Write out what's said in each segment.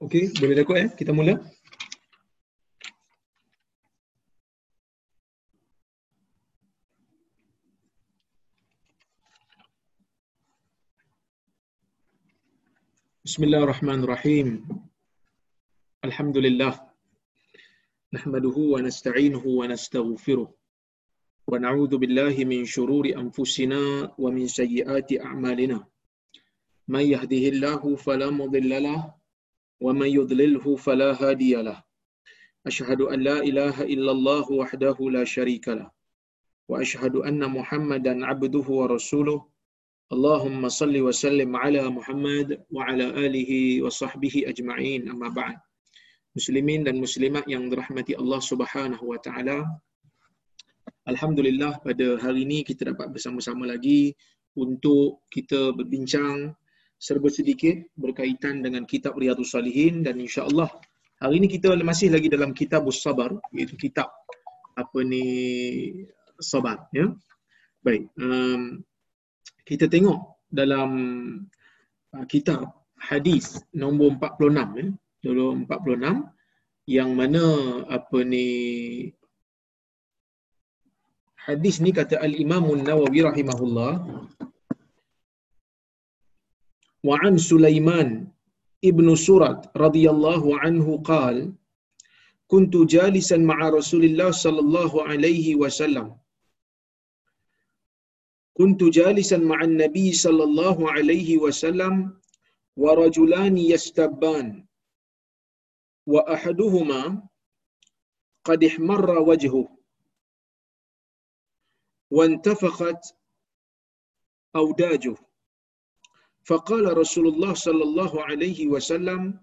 Okey, boleh rekod ya? Kita mula. Bismillahirrahmanirrahim. Alhamdulillah. Nahmaduhu wa nasta'inuhu wa nastaghfiruh. Wa na'udzu billahi min shururi anfusina wa min sayyiati a'malina. Man yahdihillahu fala mudilla lahu ومن يضلله فلا هادي له. أشهد أن لا إله إلا الله وحده لا شريك له. وأشهد أن محمدا عبده ورسوله. اللهم صل وسلم على محمد وعلى آله وصحبه أجمعين. أما بعد. Muslimin dan muslimat yang dirahmati Allah Subhanahu wa taala. Alhamdulillah pada hari ini kita dapat bersama-sama lagi untuk kita berbincang serba sedikit berkaitan dengan kitab Riyadhus Salihin dan insya-Allah hari ini kita masih lagi dalam kitab Sabar iaitu kitab apa ni sabar ya. Baik, um, kita tengok dalam uh, kitab hadis nombor 46 ya. Nombor 46 yang mana apa ni hadis ni kata Al-Imam An-Nawawi rahimahullah وعن سليمان ابن سرد رضي الله عنه قال كنت جالسا مع رسول الله صلى الله عليه وسلم. كنت جالسا مع النبي صلى الله عليه وسلم ورجلان يستبان. وأحدهما قد احمر وجهه. وانتفخت أوداجه. فقال رسول الله صلى الله عليه وسلم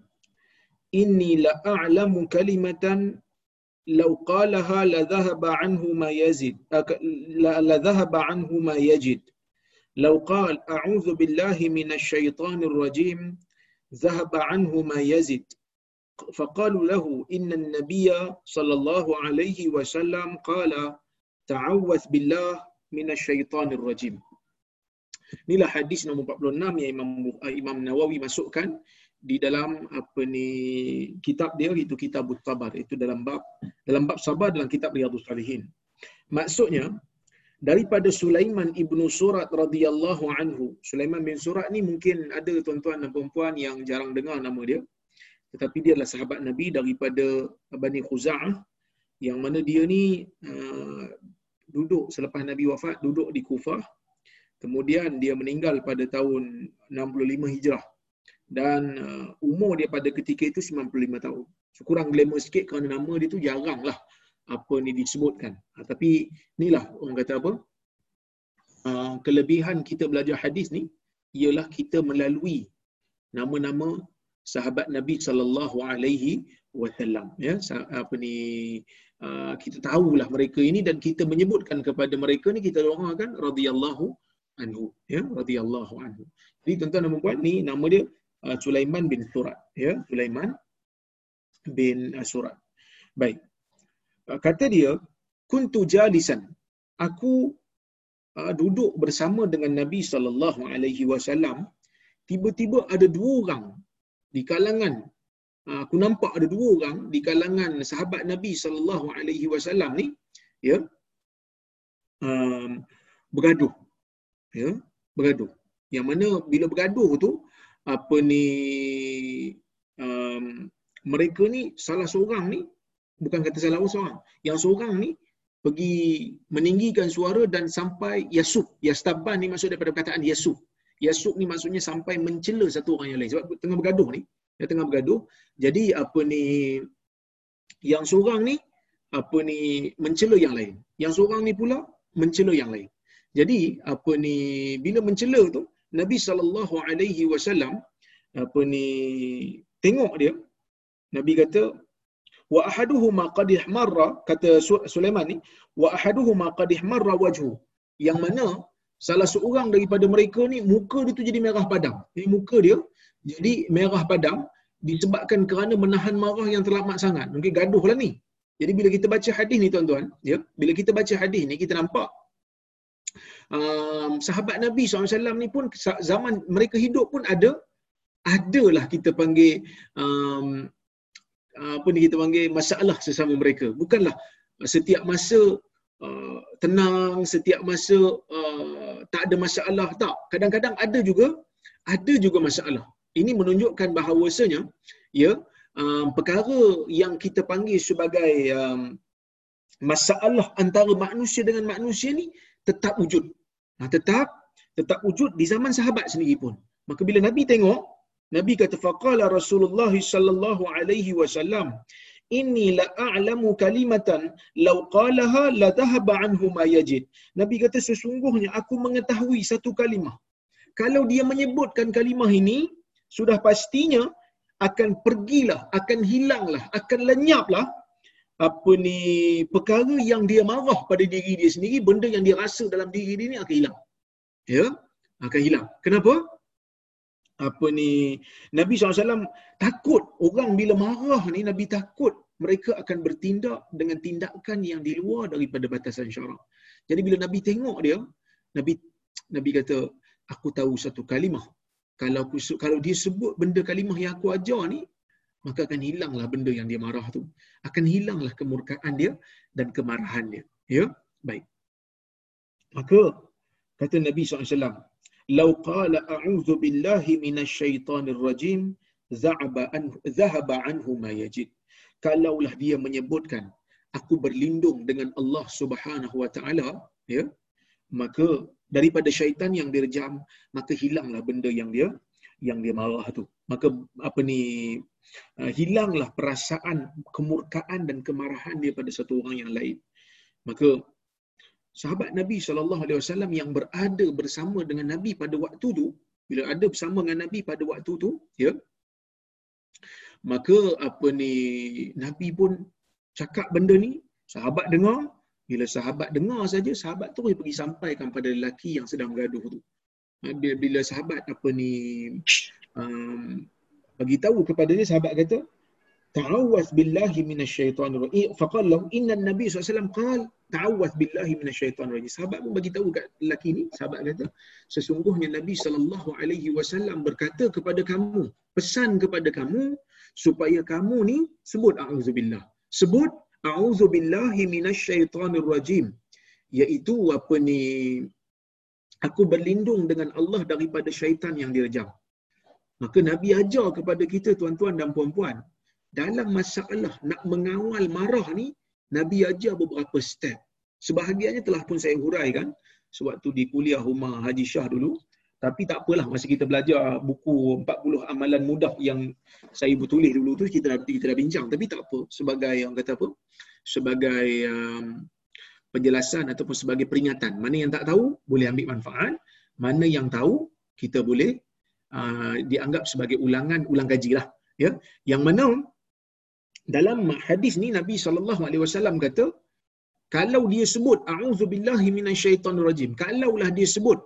إني لأعلم كلمة لو قالها لذهب عنه ما يزد لذهب عنه ما يجد. لو قال أعوذ بالله من الشيطان الرجيم ذهب عنه ما يزد. فقالوا له إن النبي صلى الله عليه وسلم قال تعوذ بالله من الشيطان الرجيم. Inilah hadis nombor 46 yang Imam uh, Imam Nawawi masukkan di dalam apa ni kitab dia itu kitab Sabar itu dalam bab dalam bab sabar dalam kitab Riyadhus Salihin. Maksudnya daripada Sulaiman ibnu Surat radhiyallahu anhu. Sulaiman bin Surat ni mungkin ada tuan-tuan dan puan yang jarang dengar nama dia. Tetapi dia adalah sahabat Nabi daripada Bani Khuza'ah yang mana dia ni uh, duduk selepas Nabi wafat duduk di Kufah Kemudian dia meninggal pada tahun 65 Hijrah. Dan uh, umur dia pada ketika itu 95 tahun. So, kurang glamour sikit kerana nama dia tu jarang lah apa ni disebutkan. Ha, tapi inilah orang kata apa, uh, kelebihan kita belajar hadis ni, ialah kita melalui nama-nama sahabat Nabi sallallahu alaihi wasallam ya apa ni uh, kita tahulah mereka ini dan kita menyebutkan kepada mereka ni kita doakan radhiyallahu anhu ya radhiyallahu anhu. Jadi tuan-tuan dan puan ni nama dia uh, Sulaiman bin Surat ya Sulaiman bin uh, Surat. Baik. Uh, kata dia kuntu jalisan aku uh, duduk bersama dengan Nabi sallallahu alaihi wasallam tiba-tiba ada dua orang di kalangan uh, aku nampak ada dua orang di kalangan sahabat Nabi sallallahu alaihi wasallam ni ya um, bergaduh ya bergaduh. Yang mana bila bergaduh tu apa ni um, mereka ni salah seorang ni bukan kata salah seorang. Yang seorang ni pergi meninggikan suara dan sampai yasub yastaban ni maksud daripada perkataan yasub yasub ni maksudnya sampai mencela satu orang yang lain. Sebab tengah bergaduh ni dia tengah bergaduh. Jadi apa ni yang seorang ni apa ni mencela yang lain. Yang seorang ni pula mencela yang lain jadi apa ni bila mencela tu Nabi sallallahu alaihi wasallam apa ni tengok dia Nabi kata wa ahaduhuma qad ihmarra kata Sulaiman ni wa ahaduhuma qad ihmarra wajhu yang mana salah seorang daripada mereka ni muka dia tu jadi merah padam. Jadi muka dia jadi merah padam disebabkan kerana menahan marah yang teramat sangat. Mungkin gaduh lah ni. Jadi bila kita baca hadis ni tuan-tuan, ya, bila kita baca hadis ni kita nampak um, sahabat Nabi SAW ni pun zaman mereka hidup pun ada adalah kita panggil um, apa ni kita panggil masalah sesama mereka. Bukanlah setiap masa uh, tenang setiap masa uh, tak ada masalah tak. Kadang-kadang ada juga ada juga masalah. Ini menunjukkan bahawasanya ya um, perkara yang kita panggil sebagai um, masalah antara manusia dengan manusia ni tetap wujud. Nah, tetap tetap wujud di zaman sahabat sendiri pun. Maka bila nabi tengok nabi kata faqala rasulullah sallallahu alaihi wasallam inni la a'lamu kalimatan law qalaha la dhahaba anhu ma yajid nabi kata sesungguhnya aku mengetahui satu kalimah. Kalau dia menyebutkan kalimah ini sudah pastinya akan pergilah, akan hilanglah, akan lenyaplah apa ni perkara yang dia marah pada diri dia sendiri, benda yang dia rasa dalam diri dia ni akan hilang. Ya, akan hilang. Kenapa? Apa ni Nabi SAW takut orang bila marah ni Nabi takut mereka akan bertindak dengan tindakan yang di luar daripada batasan syarak. Jadi bila Nabi tengok dia, Nabi Nabi kata, aku tahu satu kalimah kalau aku, kalau dia sebut benda kalimah yang aku ajar ni maka akan hilanglah benda yang dia marah tu. Akan hilanglah kemurkaan dia dan kemarahan dia. Ya? Baik. Maka kata Nabi SAW lau qala a'udzu billahi minasyaitonir rajim za'aba anhu zahaba anhu ma yajid. Kalaulah dia menyebutkan aku berlindung dengan Allah Subhanahu wa taala ya? Maka daripada syaitan yang direjam maka hilanglah benda yang dia yang dia marah tu. Maka apa ni hilanglah perasaan kemurkaan dan kemarahan dia pada satu orang yang lain maka sahabat Nabi sallallahu alaihi wasallam yang berada bersama dengan Nabi pada waktu tu bila ada bersama dengan Nabi pada waktu tu ya maka apa ni Nabi pun cakap benda ni sahabat dengar bila sahabat dengar saja, sahabat tu pergi sampaikan pada lelaki yang sedang gaduh tu. Bila, bila sahabat apa ni um, bagi tahu kepada dia sahabat kata ta'awwaz billahi minasyaitonir rajim faqala lahu inna nabi SAW qala ta'awwaz billahi minasyaitonir rajim sahabat pun bagi tahu kat lelaki ni sahabat kata sesungguhnya nabi sallallahu alaihi wasallam berkata kepada kamu pesan kepada kamu supaya kamu ni sebut a'udzubillah. Sebut a'udzu billahi minasyaitonir rajim iaitu apa ni? Aku berlindung dengan Allah daripada syaitan yang direjam maka nabi ajar kepada kita tuan-tuan dan puan-puan dalam masalah nak mengawal marah ni nabi ajar beberapa step. Sebahagiannya telah pun saya huraikan. Sewaktu di kuliah rumah Haji Shah dulu. Tapi tak apalah masa kita belajar buku 40 amalan mudah yang saya bertulis dulu tu kita dah, kita dah bincang. Tapi tak apa sebagai yang kata apa? Sebagai um, penjelasan ataupun sebagai peringatan. Mana yang tak tahu boleh ambil manfaat. Mana yang tahu kita boleh uh, dianggap sebagai ulangan ulang kaji lah ya. Yang mana dalam hadis ni Nabi saw kata kalau dia sebut a'udzubillahi minasyaitonirrajim kalaulah dia sebut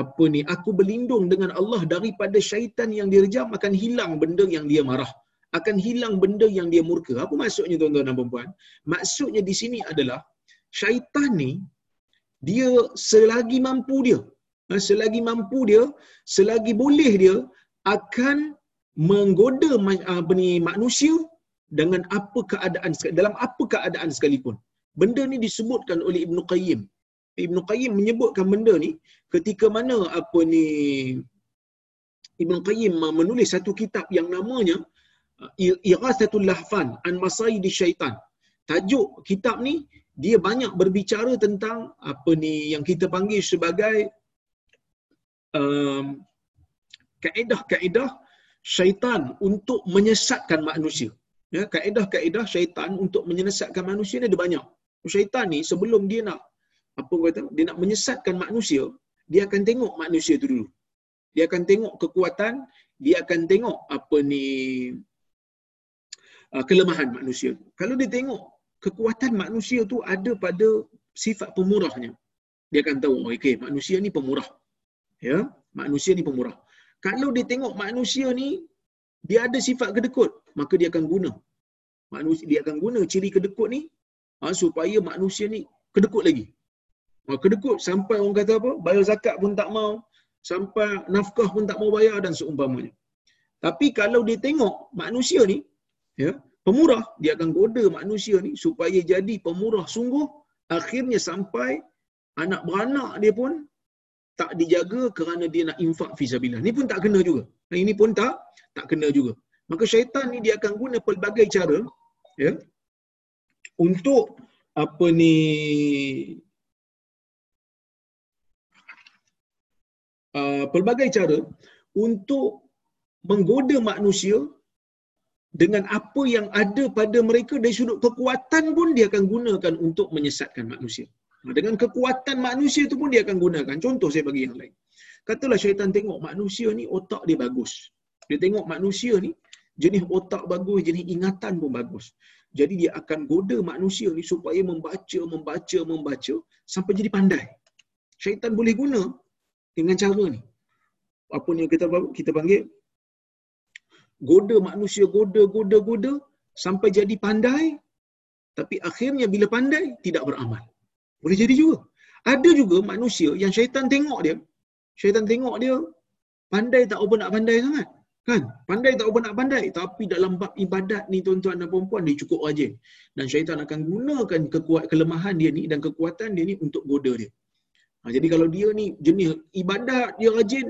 apa ni aku berlindung dengan Allah daripada syaitan yang direjam akan hilang benda yang dia marah. Akan hilang benda yang dia murka. Apa maksudnya tuan-tuan dan puan maksudnya di sini adalah syaitan ni dia selagi mampu dia selagi mampu dia selagi boleh dia akan menggoda apa ni manusia dengan apa keadaan dalam apa keadaan sekalipun benda ni disebutkan oleh Ibnu Qayyim Ibn Qayyim menyebutkan benda ni ketika mana apa ni Ibn Qayyim menulis satu kitab yang namanya uh, Ighathatul Lahfan an Masayidi Syaitan. Tajuk kitab ni dia banyak berbicara tentang apa ni yang kita panggil sebagai um, kaedah-kaedah syaitan untuk menyesatkan manusia. Ya, kaedah-kaedah syaitan untuk menyesatkan manusia ni ada banyak. Syaitan ni sebelum dia nak apa kata dia nak menyesatkan manusia dia akan tengok manusia tu dulu dia akan tengok kekuatan dia akan tengok apa ni uh, kelemahan manusia kalau dia tengok kekuatan manusia tu ada pada sifat pemurahnya dia akan tahu oh, okey manusia ni pemurah ya? Manusia ni pemurah kalau dia tengok manusia ni dia ada sifat kedekut maka dia akan guna. Manusia dia akan guna ciri kedekut ni ha, supaya manusia ni kedekut lagi. Kedekut sampai orang kata apa? Bayar zakat pun tak mau sampai nafkah pun tak mau bayar dan seumpamanya. Tapi kalau dia tengok manusia ni, ya, pemurah, dia akan goda manusia ni supaya jadi pemurah sungguh, akhirnya sampai anak beranak dia pun tak dijaga kerana dia nak infak fisabilillah. Ini pun tak kena juga. Ini pun tak tak kena juga. Maka syaitan ni dia akan guna pelbagai cara ya untuk apa ni uh, pelbagai cara untuk menggoda manusia dengan apa yang ada pada mereka dari sudut kekuatan pun dia akan gunakan untuk menyesatkan manusia. Dengan kekuatan manusia itu pun dia akan gunakan. Contoh saya bagi yang lain. Katalah syaitan tengok manusia ni otak dia bagus. Dia tengok manusia ni jenis otak bagus, jenis ingatan pun bagus. Jadi dia akan goda manusia ni supaya membaca, membaca, membaca sampai jadi pandai. Syaitan boleh guna dengan cara ni. Apa ni kita kita panggil goda manusia goda goda goda sampai jadi pandai tapi akhirnya bila pandai tidak beramal. Boleh jadi juga. Ada juga manusia yang syaitan tengok dia, syaitan tengok dia pandai tak apa nak pandai sangat. Kan? Pandai tak apa nak pandai. Tapi dalam bab ibadat ni tuan-tuan dan perempuan, dia cukup rajin. Dan syaitan akan gunakan kekuat kelemahan dia ni dan kekuatan dia ni untuk goda dia. Ha, jadi kalau dia ni jenis ibadat, dia rajin,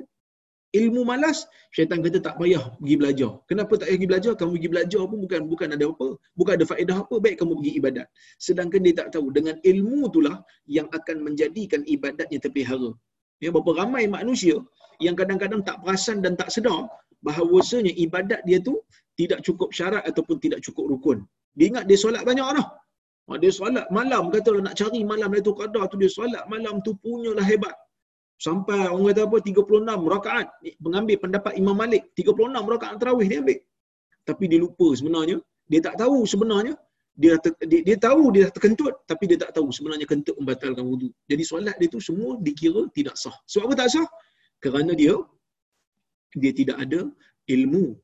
ilmu malas, syaitan kata tak payah pergi belajar. Kenapa tak payah pergi belajar? Kamu pergi belajar pun bukan bukan ada apa. Bukan ada faedah apa. Baik kamu pergi ibadat. Sedangkan dia tak tahu. Dengan ilmu itulah yang akan menjadikan ibadatnya terpelihara. Ya, berapa ramai manusia yang kadang-kadang tak perasan dan tak sedar bahawasanya ibadat dia tu tidak cukup syarat ataupun tidak cukup rukun. Dia ingat dia solat banyak dah. Ha, dia solat malam, kata nak cari malam itu Qadar tu dia solat malam tu punyalah hebat. Sampai orang kata apa 36 rakaat mengambil pendapat Imam Malik 36 rakaat tarawih dia ambil. Tapi dia lupa sebenarnya, dia tak tahu sebenarnya dia, ter, dia dia tahu dia terkentut tapi dia tak tahu sebenarnya kentut membatalkan wudu. Jadi solat dia tu semua dikira tidak sah. Sebab apa tak sah? Kerana dia dia tidak ada ilmu.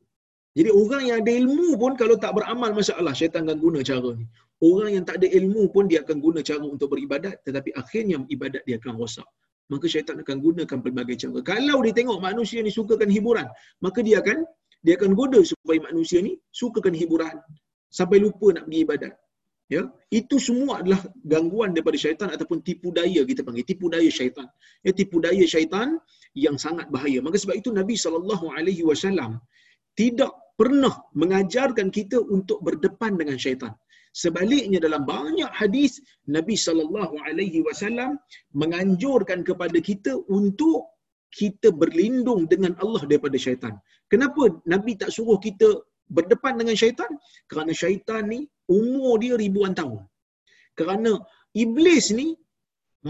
Jadi orang yang ada ilmu pun kalau tak beramal masalah syaitan akan guna cara ni. Orang yang tak ada ilmu pun dia akan guna cara untuk beribadat tetapi akhirnya ibadat dia akan rosak. Maka syaitan akan gunakan pelbagai cara. Kalau dia tengok manusia ni sukakan hiburan, maka dia akan dia akan goda supaya manusia ni sukakan hiburan sampai lupa nak pergi ibadat. Ya, itu semua adalah gangguan daripada syaitan ataupun tipu daya kita panggil tipu daya syaitan. Ya, tipu daya syaitan yang sangat bahaya. Maka sebab itu Nabi sallallahu alaihi wasallam tidak pernah mengajarkan kita untuk berdepan dengan syaitan. Sebaliknya dalam banyak hadis Nabi sallallahu alaihi wasallam menganjurkan kepada kita untuk kita berlindung dengan Allah daripada syaitan. Kenapa Nabi tak suruh kita berdepan dengan syaitan? Kerana syaitan ni umur dia ribuan tahun. Kerana iblis ni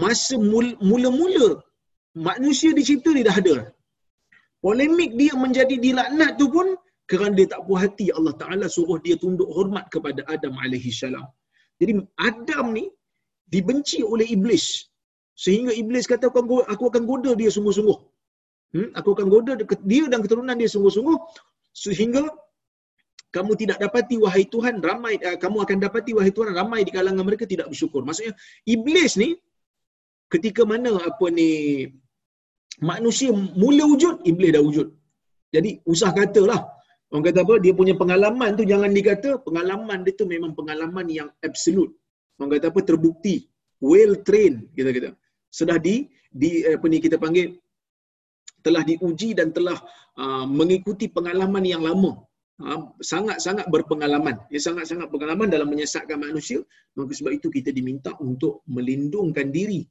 masa mula-mula manusia dicipta dia dah ada. Polemik dia menjadi dilaknat tu pun kerana dia tak puas hati Allah Taala suruh dia tunduk hormat kepada Adam alaihi salam. Jadi Adam ni dibenci oleh iblis sehingga iblis kata aku akan goda dia sungguh-sungguh. Hmm? Aku akan goda dia dan keturunan dia sungguh-sungguh sehingga kamu tidak dapati wahai Tuhan ramai uh, kamu akan dapati wahai Tuhan ramai di kalangan mereka tidak bersyukur. Maksudnya iblis ni ketika mana apa ni manusia mula wujud iblis dah wujud. Jadi usah katalah orang kata apa dia punya pengalaman tu jangan dikata pengalaman dia tu memang pengalaman yang absolute. Orang kata apa terbukti well trained kita kata. Sudah di di apa ni kita panggil telah diuji dan telah uh, mengikuti pengalaman yang lama Ha, sangat-sangat berpengalaman. Dia sangat-sangat berpengalaman dalam menyesatkan manusia. Maka sebab itu kita diminta untuk melindungkan diri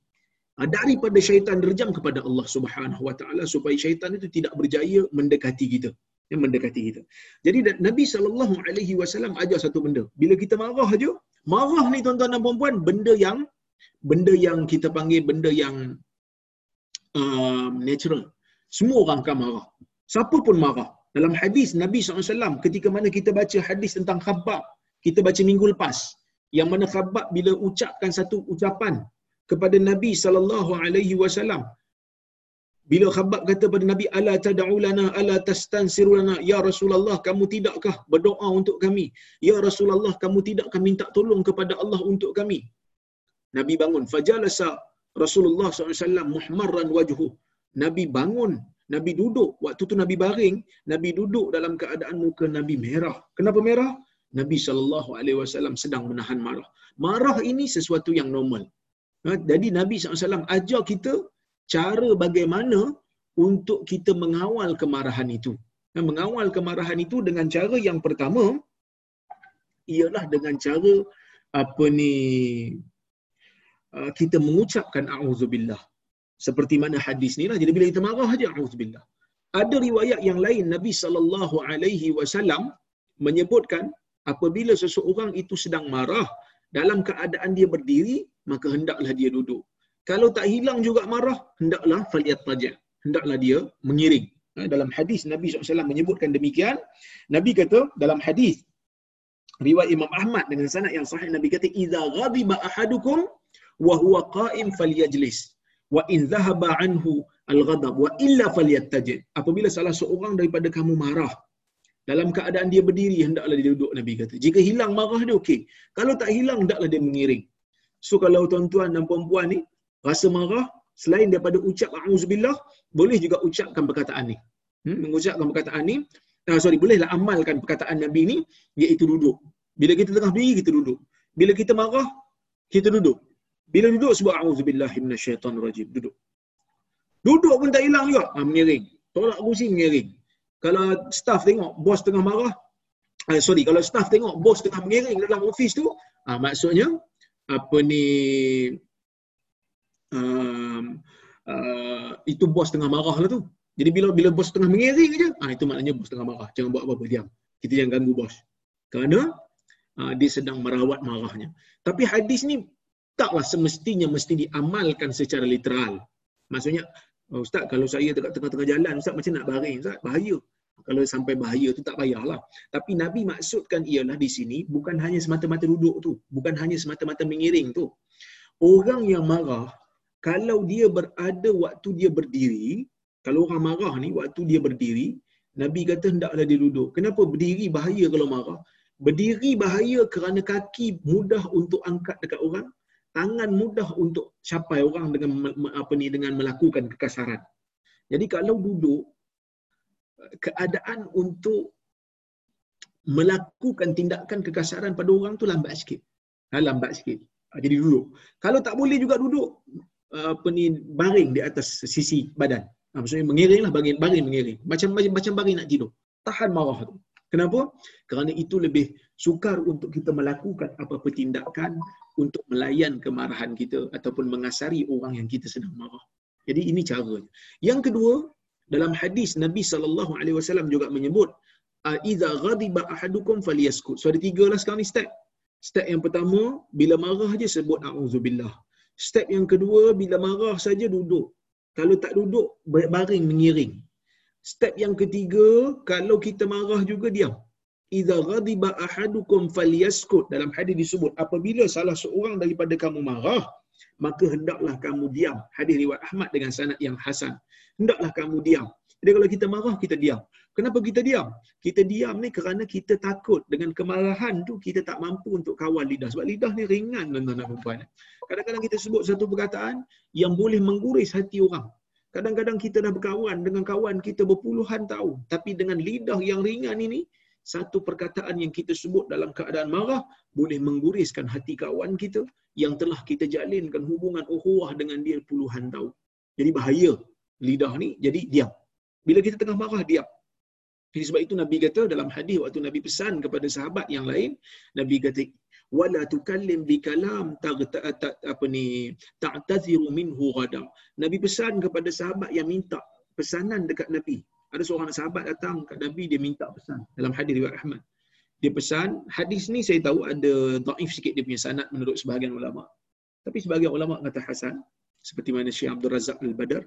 ha, daripada syaitan derjam kepada Allah Subhanahu Wa Taala supaya syaitan itu tidak berjaya mendekati kita. Yang mendekati kita. Jadi Nabi sallallahu alaihi wasallam ajar satu benda. Bila kita marah aja, marah ni tuan-tuan dan puan-puan benda yang benda yang kita panggil benda yang uh, natural. Semua orang akan marah. Siapa pun marah. Dalam hadis Nabi SAW, ketika mana kita baca hadis tentang khabab, kita baca minggu lepas, yang mana khabab bila ucapkan satu ucapan kepada Nabi SAW, bila khabab kata pada Nabi, Ala tada'u lana, ala tastansiru lana, Ya Rasulullah, kamu tidakkah berdoa untuk kami? Ya Rasulullah, kamu tidakkah minta tolong kepada Allah untuk kami? Nabi bangun. Fajalasa Rasulullah SAW muhmarran wajhu. Nabi bangun Nabi duduk waktu tu Nabi baring, Nabi duduk dalam keadaan muka Nabi merah. Kenapa merah? Nabi sallallahu alaihi wasallam sedang menahan marah. Marah ini sesuatu yang normal. Ha, jadi Nabi SAW ajar kita cara bagaimana untuk kita mengawal kemarahan itu. Ha, mengawal kemarahan itu dengan cara yang pertama ialah dengan cara apa ni uh, kita mengucapkan auzubillah seperti mana hadis ni lah. Jadi bila kita marah aja auzubillah ada riwayat yang lain Nabi sallallahu alaihi wasallam menyebutkan apabila seseorang itu sedang marah dalam keadaan dia berdiri maka hendaklah dia duduk kalau tak hilang juga marah hendaklah faliyat taja hendaklah dia mengiring. Ha, dalam hadis Nabi SAW menyebutkan demikian Nabi kata dalam hadis riwayat Imam Ahmad dengan sanad yang sahih Nabi kata idza ghadiba ahadukum wa huwa qa'im falyajlis. Wa in dhahaba anhu al-ghadab. Wa illa falyattajid apabila salah seorang daripada kamu marah dalam keadaan dia berdiri hendaklah dia duduk Nabi kata. Jika hilang marah dia okey. Kalau tak hilang hendaklah dia mengiring. So kalau tuan-tuan dan puan-puan ni rasa marah selain daripada ucap auzubillah boleh juga ucapkan perkataan ni. Hmm, mengucapkan perkataan ni uh, sorry bolehlah amalkan perkataan Nabi ni iaitu duduk. Bila kita tengah berdiri kita duduk. Bila kita marah kita duduk. Bila duduk sebut auzubillahi minasyaitonirrajim duduk. Duduk pun tak hilang juga. Ha, mengiring. Tolak kursi mengiring. Kalau staff tengok bos tengah marah uh, sorry kalau staff tengok bos tengah mengiring dalam office tu uh, maksudnya apa ni um, uh, itu bos tengah marah lah tu jadi bila bila bos tengah mengiring aja, ah itu maknanya bos tengah marah. Jangan buat apa-apa, diam. Kita jangan ganggu bos. Kerana ah, dia sedang merawat marahnya. Tapi hadis ni taklah semestinya mesti diamalkan secara literal. Maksudnya, oh, Ustaz, kalau saya dekat tengah-tengah jalan, Ustaz macam nak baring, Ustaz, bahaya. Kalau sampai bahaya tu tak payahlah. Tapi Nabi maksudkan ialah di sini bukan hanya semata-mata duduk tu, bukan hanya semata-mata mengiring tu. Orang yang marah kalau dia berada waktu dia berdiri, kalau orang marah ni waktu dia berdiri, Nabi kata hendaklah dia duduk. Kenapa berdiri bahaya kalau marah? Berdiri bahaya kerana kaki mudah untuk angkat dekat orang, tangan mudah untuk capai orang dengan apa ni dengan melakukan kekasaran. Jadi kalau duduk keadaan untuk melakukan tindakan kekasaran pada orang tu lambat sikit. Ha, lambat sikit. Ha, jadi duduk. Kalau tak boleh juga duduk apa ni baring di atas sisi badan. Ha, maksudnya mengiring lah, baring, baring mengiring. Macam, macam, macam baring nak tidur. Tahan marah tu. Kenapa? Kerana itu lebih sukar untuk kita melakukan apa-apa tindakan untuk melayan kemarahan kita ataupun mengasari orang yang kita sedang marah. Jadi ini caranya. Yang kedua, dalam hadis Nabi SAW juga menyebut, Iza ghadiba ahadukum faliyaskut. So ada tiga lah sekarang ni step. Step yang pertama, bila marah je sebut a'udzubillah. Step yang kedua, bila marah saja duduk. Kalau tak duduk, baring mengiring. Step yang ketiga, kalau kita marah juga diam. Iza ghadiba ahadukum falyaskut. Dalam hadis disebut, apabila salah seorang daripada kamu marah, maka hendaklah kamu diam. Hadis riwayat Ahmad dengan sanad yang hasan. Hendaklah kamu diam. Jadi kalau kita marah, kita diam. Kenapa kita diam? Kita diam ni kerana kita takut dengan kemarahan tu kita tak mampu untuk kawal lidah. Sebab lidah ni ringan tuan-tuan dan puan Kadang-kadang kita sebut satu perkataan yang boleh mengguris hati orang. Kadang-kadang kita dah berkawan dengan kawan kita berpuluhan tahun. Tapi dengan lidah yang ringan ini, satu perkataan yang kita sebut dalam keadaan marah boleh mengguriskan hati kawan kita yang telah kita jalinkan hubungan ukhuwah dengan dia puluhan tahun. Jadi bahaya lidah ni, jadi diam. Bila kita tengah marah, diam. Jadi sebab itu Nabi kata dalam hadis waktu Nabi pesan kepada sahabat yang lain, Nabi kata wala tukallim bi kalam apa ni ta'taziru minhu ghada. Nabi pesan kepada sahabat yang minta pesanan dekat Nabi. Ada seorang sahabat datang ke Nabi dia minta pesan dalam hadis riwayat Ahmad. Dia pesan, hadis ni saya tahu ada dhaif sikit dia punya sanad menurut sebahagian ulama. Tapi sebahagian ulama kata hasan seperti mana Syekh Abdul Razak Al-Badar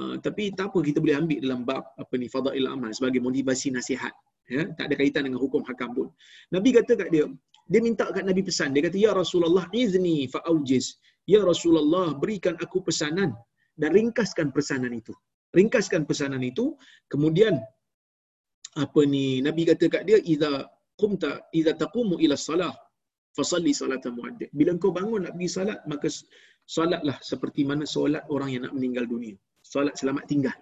Uh, tapi tak apa kita boleh ambil dalam bab apa ni fadail amal sebagai motivasi nasihat. Ya tak ada kaitan dengan hukum hakam pun. Nabi kata kat dia dia minta kat nabi pesan. Dia kata ya rasulullah izni fa aujiz ya rasulullah berikan aku pesanan dan ringkaskan pesanan itu. Ringkaskan pesanan itu kemudian apa ni nabi kata kat dia idza qumta idza taqumu ila salah fasalli salata muaddid bila kau bangun nak pergi salat maka solatlah seperti mana solat orang yang nak meninggal dunia solat selamat tinggal.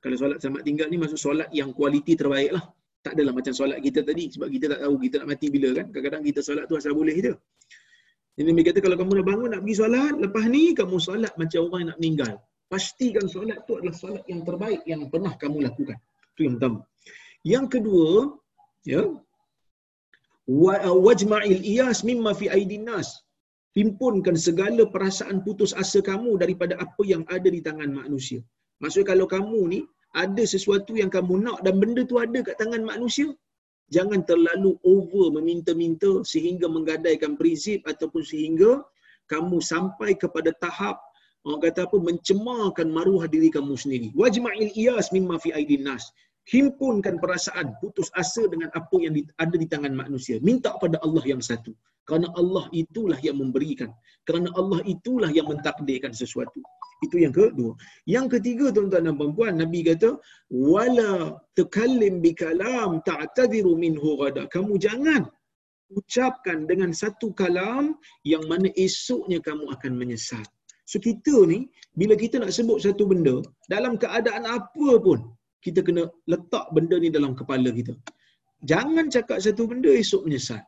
Kalau solat selamat tinggal ni maksud solat yang kualiti terbaik lah. Tak adalah macam solat kita tadi. Sebab kita tak tahu kita nak mati bila kan. Kadang-kadang kita solat tu asal boleh je. Jadi Nabi kata kalau kamu dah bangun nak pergi solat, lepas ni kamu solat macam orang yang nak meninggal. Pastikan solat tu adalah solat yang terbaik yang pernah kamu lakukan. Itu yang pertama. Yang kedua, ya, wajma'il iyas mimma fi aidin nas. Himpunkan segala perasaan putus asa kamu daripada apa yang ada di tangan manusia. Maksudnya kalau kamu ni ada sesuatu yang kamu nak dan benda tu ada kat tangan manusia, jangan terlalu over meminta-minta sehingga menggadaikan prinsip ataupun sehingga kamu sampai kepada tahap orang kata apa mencemarkan maruah diri kamu sendiri. Wajma'il iyas mimma fi aidin nas. Himpunkan perasaan putus asa dengan apa yang ada di tangan manusia. Minta pada Allah yang satu. Kerana Allah itulah yang memberikan. Kerana Allah itulah yang mentakdirkan sesuatu. Itu yang kedua. Yang ketiga tuan-tuan dan puan Nabi kata, "Wala tukallim bikalam ta'tadiru minhu ghada." Kamu jangan ucapkan dengan satu kalam yang mana esoknya kamu akan menyesal. So kita ni bila kita nak sebut satu benda dalam keadaan apa pun kita kena letak benda ni dalam kepala kita. Jangan cakap satu benda esok menyesal.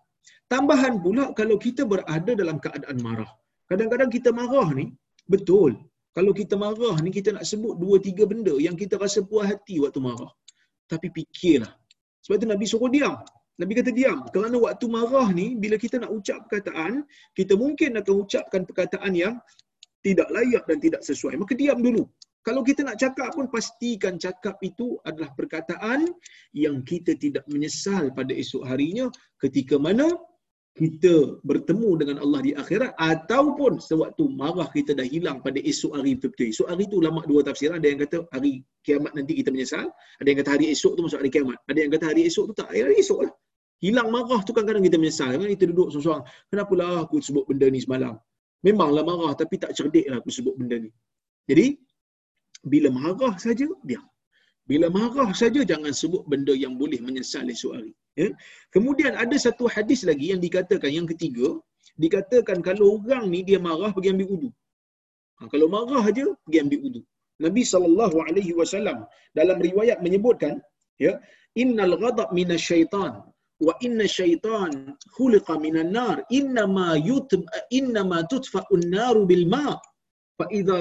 Tambahan pula kalau kita berada dalam keadaan marah. Kadang-kadang kita marah ni betul kalau kita marah ni kita nak sebut dua tiga benda yang kita rasa puas hati waktu marah. Tapi fikirlah. Sebab tu Nabi suruh diam. Nabi kata diam. Kerana waktu marah ni, bila kita nak ucap perkataan, kita mungkin akan ucapkan perkataan yang tidak layak dan tidak sesuai. Maka diam dulu. Kalau kita nak cakap pun, pastikan cakap itu adalah perkataan yang kita tidak menyesal pada esok harinya ketika mana kita bertemu dengan Allah di akhirat ataupun sewaktu marah kita dah hilang pada esok hari betul-betul. Esok hari tu lama dua tafsir. Ada yang kata hari kiamat nanti kita menyesal. Ada yang kata hari esok tu masuk hari kiamat. Ada yang kata hari esok tu tak. Hari esok lah. Hilang marah tu kadang-kadang kita menyesal. Kan kita duduk seorang-seorang. Kenapalah aku sebut benda ni semalam? Memanglah marah tapi tak cerdik lah aku sebut benda ni. Jadi, bila marah saja, diam. Bila marah saja, jangan sebut benda yang boleh menyesal esok hari. Ya? Kemudian ada satu hadis lagi yang dikatakan yang ketiga, dikatakan kalau orang ni dia marah pergi ambil wudu. Ha, kalau marah aja pergi ambil wudu. Nabi sallallahu alaihi wasallam dalam riwayat menyebutkan ya innal ghadab minasyaitan wa inna syaitan khuliqa minan nar inna ma yut inna ma tudfa'un naru bil ma fa idza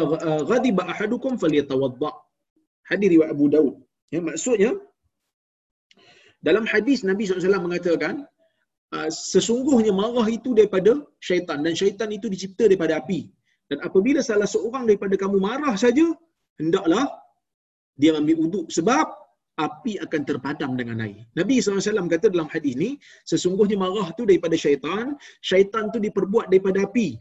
ghadiba ahadukum falyatawadda hadis riwayat Abu Daud ya maksudnya dalam hadis Nabi SAW mengatakan, ah, sesungguhnya marah itu daripada syaitan dan syaitan itu dicipta daripada api. Dan apabila salah seorang daripada kamu marah saja, hendaklah dia ambil uduk sebab api akan terpadam dengan air. Nabi SAW kata dalam hadis ini, sesungguhnya marah itu daripada syaitan, syaitan itu diperbuat daripada api.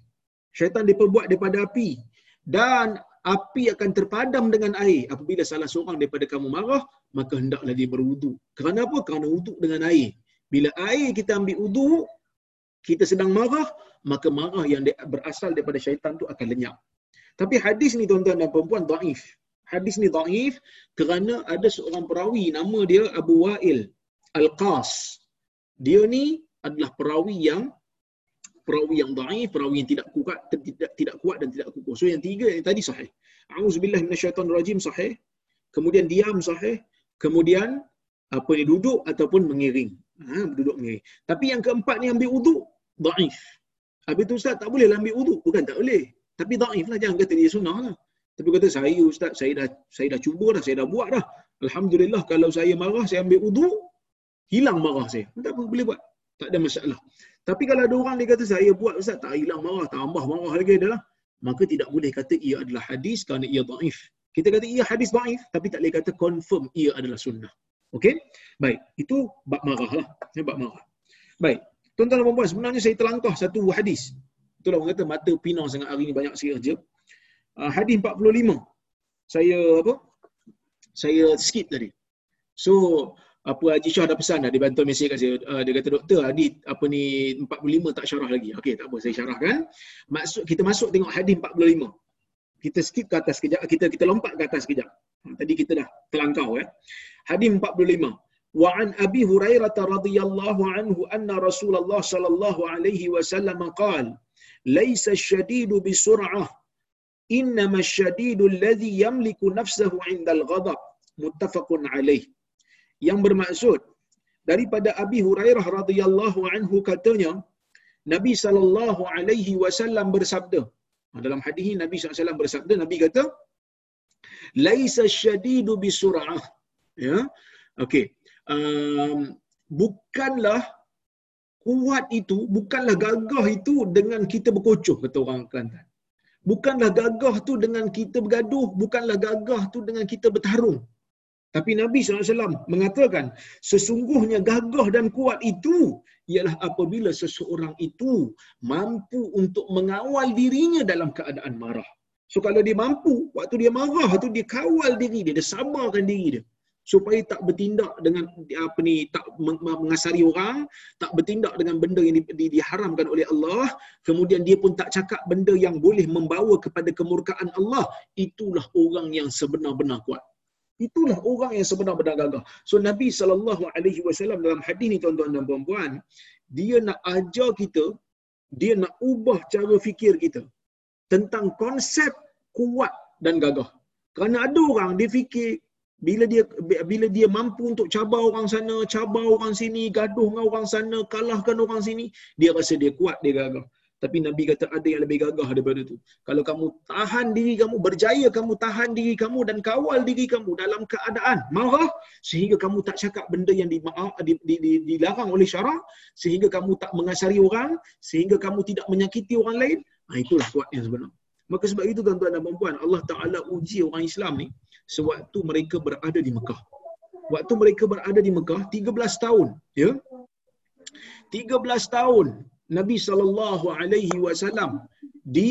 Syaitan diperbuat daripada api. Dan api akan terpadam dengan air. Apabila salah seorang daripada kamu marah, maka hendaklah dia berwuduk. Kerana apa? Kerana wuduk dengan air. Bila air kita ambil wuduk, kita sedang marah, maka marah yang berasal daripada syaitan tu akan lenyap. Tapi hadis ni tuan-tuan dan perempuan daif. Hadis ni daif kerana ada seorang perawi nama dia Abu Wa'il Al-Qas. Dia ni adalah perawi yang perawi yang daif, perawi yang tidak kuat, tidak tidak kuat dan tidak kukuh. So yang tiga yang tadi sahih. Auzubillahi minasyaitonirrajim sahih. Kemudian diam sahih. Kemudian apa ni duduk ataupun mengiring. Ha, duduk mengiring. Tapi yang keempat ni ambil wuduk, daif. Habis tu ustaz tak boleh lah ambil wuduk. Bukan tak boleh. Tapi daif lah. Jangan kata dia sunnah lah. Tapi kata saya ustaz, saya dah saya dah cuba dah, saya dah buat dah. Alhamdulillah kalau saya marah, saya ambil wuduk, hilang marah saya. Tak apa, boleh buat. Tak ada masalah. Tapi kalau ada orang dia kata saya buat ustaz tak hilang marah, tambah marah lagi adalah maka tidak boleh kata ia adalah hadis kerana ia daif. Kita kata ia hadis daif tapi tak boleh kata confirm ia adalah sunnah. Okey? Baik, itu bab marah lah. Ya, bab marah. Baik. Tuan-tuan dan puan sebenarnya saya terlangkah satu hadis. Itulah orang kata mata pinang sangat hari ni banyak sikit kerja. Uh, hadis 45. Saya apa? Saya skip tadi. So, apa Haji Shah dah pesan dah dia bantu mesej kat saya. Uh, dia kata doktor hadis apa ni 45 tak syarah lagi. Okey tak apa saya syarahkan. Maksud kita masuk tengok hadis 45 kita skip ke atas kejap kita kita lompat ke atas kejap. Ha, tadi kita dah terlangkau eh. Hadis 45 wa an abi hurairah radhiyallahu anhu anna rasulullah sallallahu alaihi wasallam qala laisa ash-shadidu bisur'ah innama ash-shadidu alladhi yamliku nafsahu 'inda al-ghadab muttafaqun alaih yang bermaksud daripada Abi Hurairah radhiyallahu anhu katanya Nabi sallallahu alaihi wasallam bersabda dalam hadis ini Nabi SAW bersabda Nabi kata laisa syadidu bisur'ah ya? Okey. Um, bukanlah kuat itu bukanlah gagah itu dengan kita berkocoh kata orang Kelantan. Bukanlah gagah tu dengan kita bergaduh bukanlah gagah tu dengan kita bertarung tapi Nabi SAW mengatakan, sesungguhnya gagah dan kuat itu ialah apabila seseorang itu mampu untuk mengawal dirinya dalam keadaan marah. So kalau dia mampu, waktu dia marah tu dia kawal diri dia, dia sabarkan diri dia supaya tak bertindak dengan apa ni tak mengasari orang tak bertindak dengan benda yang di, di, diharamkan oleh Allah kemudian dia pun tak cakap benda yang boleh membawa kepada kemurkaan Allah itulah orang yang sebenar-benar kuat Itulah orang yang sebenar-benar gagah. So Nabi sallallahu alaihi wasallam dalam hadis ni tuan-tuan dan puan-puan, dia nak ajar kita, dia nak ubah cara fikir kita tentang konsep kuat dan gagah. Kerana ada orang dia fikir bila dia bila dia mampu untuk cabar orang sana, cabar orang sini, gaduh dengan orang sana, kalahkan orang sini, dia rasa dia kuat, dia gagah. Tapi Nabi kata ada yang lebih gagah daripada itu. Kalau kamu tahan diri kamu, berjaya kamu tahan diri kamu dan kawal diri kamu dalam keadaan marah sehingga kamu tak cakap benda yang dilarang oleh syarak, sehingga kamu tak mengasari orang, sehingga kamu tidak menyakiti orang lain, nah, itulah kuat yang sebenar. Maka sebab itu tuan-tuan dan puan Allah Ta'ala uji orang Islam ni sewaktu mereka berada di Mekah. Waktu mereka berada di Mekah, 13 tahun. Ya? 13 tahun Nabi sallallahu alaihi wasallam di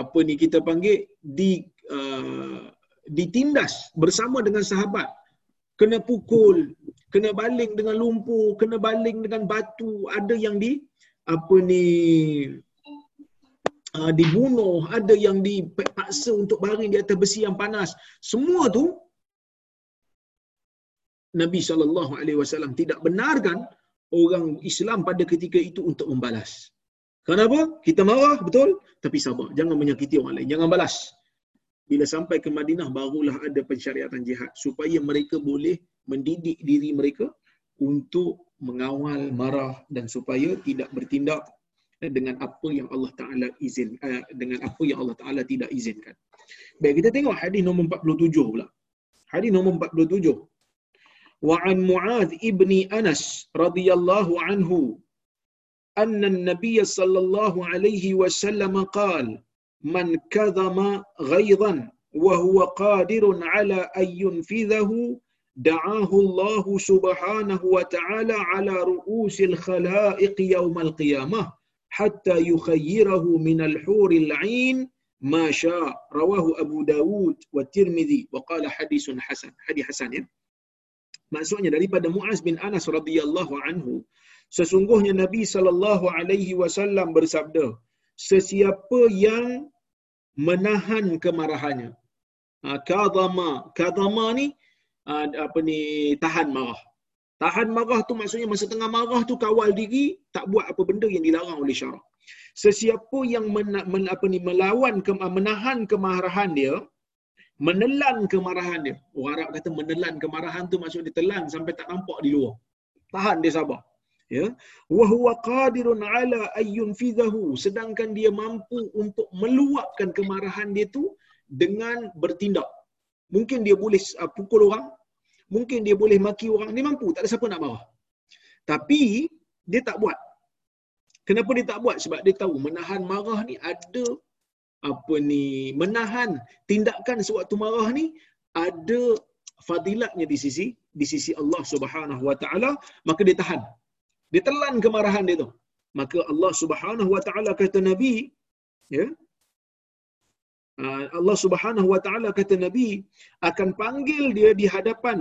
apa ni kita panggil di uh, ditindas bersama dengan sahabat. Kena pukul kena baling dengan lumpur kena baling dengan batu ada yang di apa ni uh, dibunuh ada yang dipaksa untuk baring di atas besi yang panas. Semua tu Nabi sallallahu alaihi wasallam tidak benarkan orang Islam pada ketika itu untuk membalas. Kenapa? Kita marah, betul? Tapi sabar. Jangan menyakiti orang lain. Jangan balas. Bila sampai ke Madinah, barulah ada pensyariatan jihad. Supaya mereka boleh mendidik diri mereka untuk mengawal marah dan supaya tidak bertindak dengan apa yang Allah Ta'ala izin. Eh, dengan apa yang Allah Ta'ala tidak izinkan. Baik, kita tengok hadis nombor 47 pula. Hadis nombor 47. وعن معاذ ابن أنس رضي الله عنه أن النبي صلى الله عليه وسلم قال من كظم غيظا وهو قادر على أن ينفذه دعاه الله سبحانه وتعالى على رؤوس الخلائق يوم القيامة حتى يخيره من الحور العين ما شاء رواه أبو داود والترمذي وقال حديث حسن حديث حسن. Maksudnya daripada Muaz bin Anas radhiyallahu anhu, sesungguhnya Nabi sallallahu alaihi wasallam bersabda, sesiapa yang menahan kemarahannya. Ha, kadama, kadama ni ha, apa ni tahan marah. Tahan marah tu maksudnya masa tengah marah tu kawal diri, tak buat apa benda yang dilarang oleh syarak. Sesiapa yang men, men, apa ni melawan ke, menahan kemarahan dia, menelan kemarahan dia. Orang Arab kata menelan kemarahan tu maksud dia telan sampai tak nampak di luar. Tahan dia sabar. Ya. Wa huwa qadirun ala ayyun fidahu sedangkan dia mampu untuk meluapkan kemarahan dia tu dengan bertindak. Mungkin dia boleh uh, pukul orang, mungkin dia boleh maki orang, dia mampu, tak ada siapa nak marah. Tapi dia tak buat. Kenapa dia tak buat? Sebab dia tahu menahan marah ni ada apa ni menahan tindakan sewaktu marah ni ada fadilatnya di sisi di sisi Allah Subhanahu wa taala maka dia tahan. Dia telan kemarahan dia tu. Maka Allah Subhanahu wa taala kata nabi ya ah, Allah Subhanahu wa taala kata nabi akan panggil dia di hadapan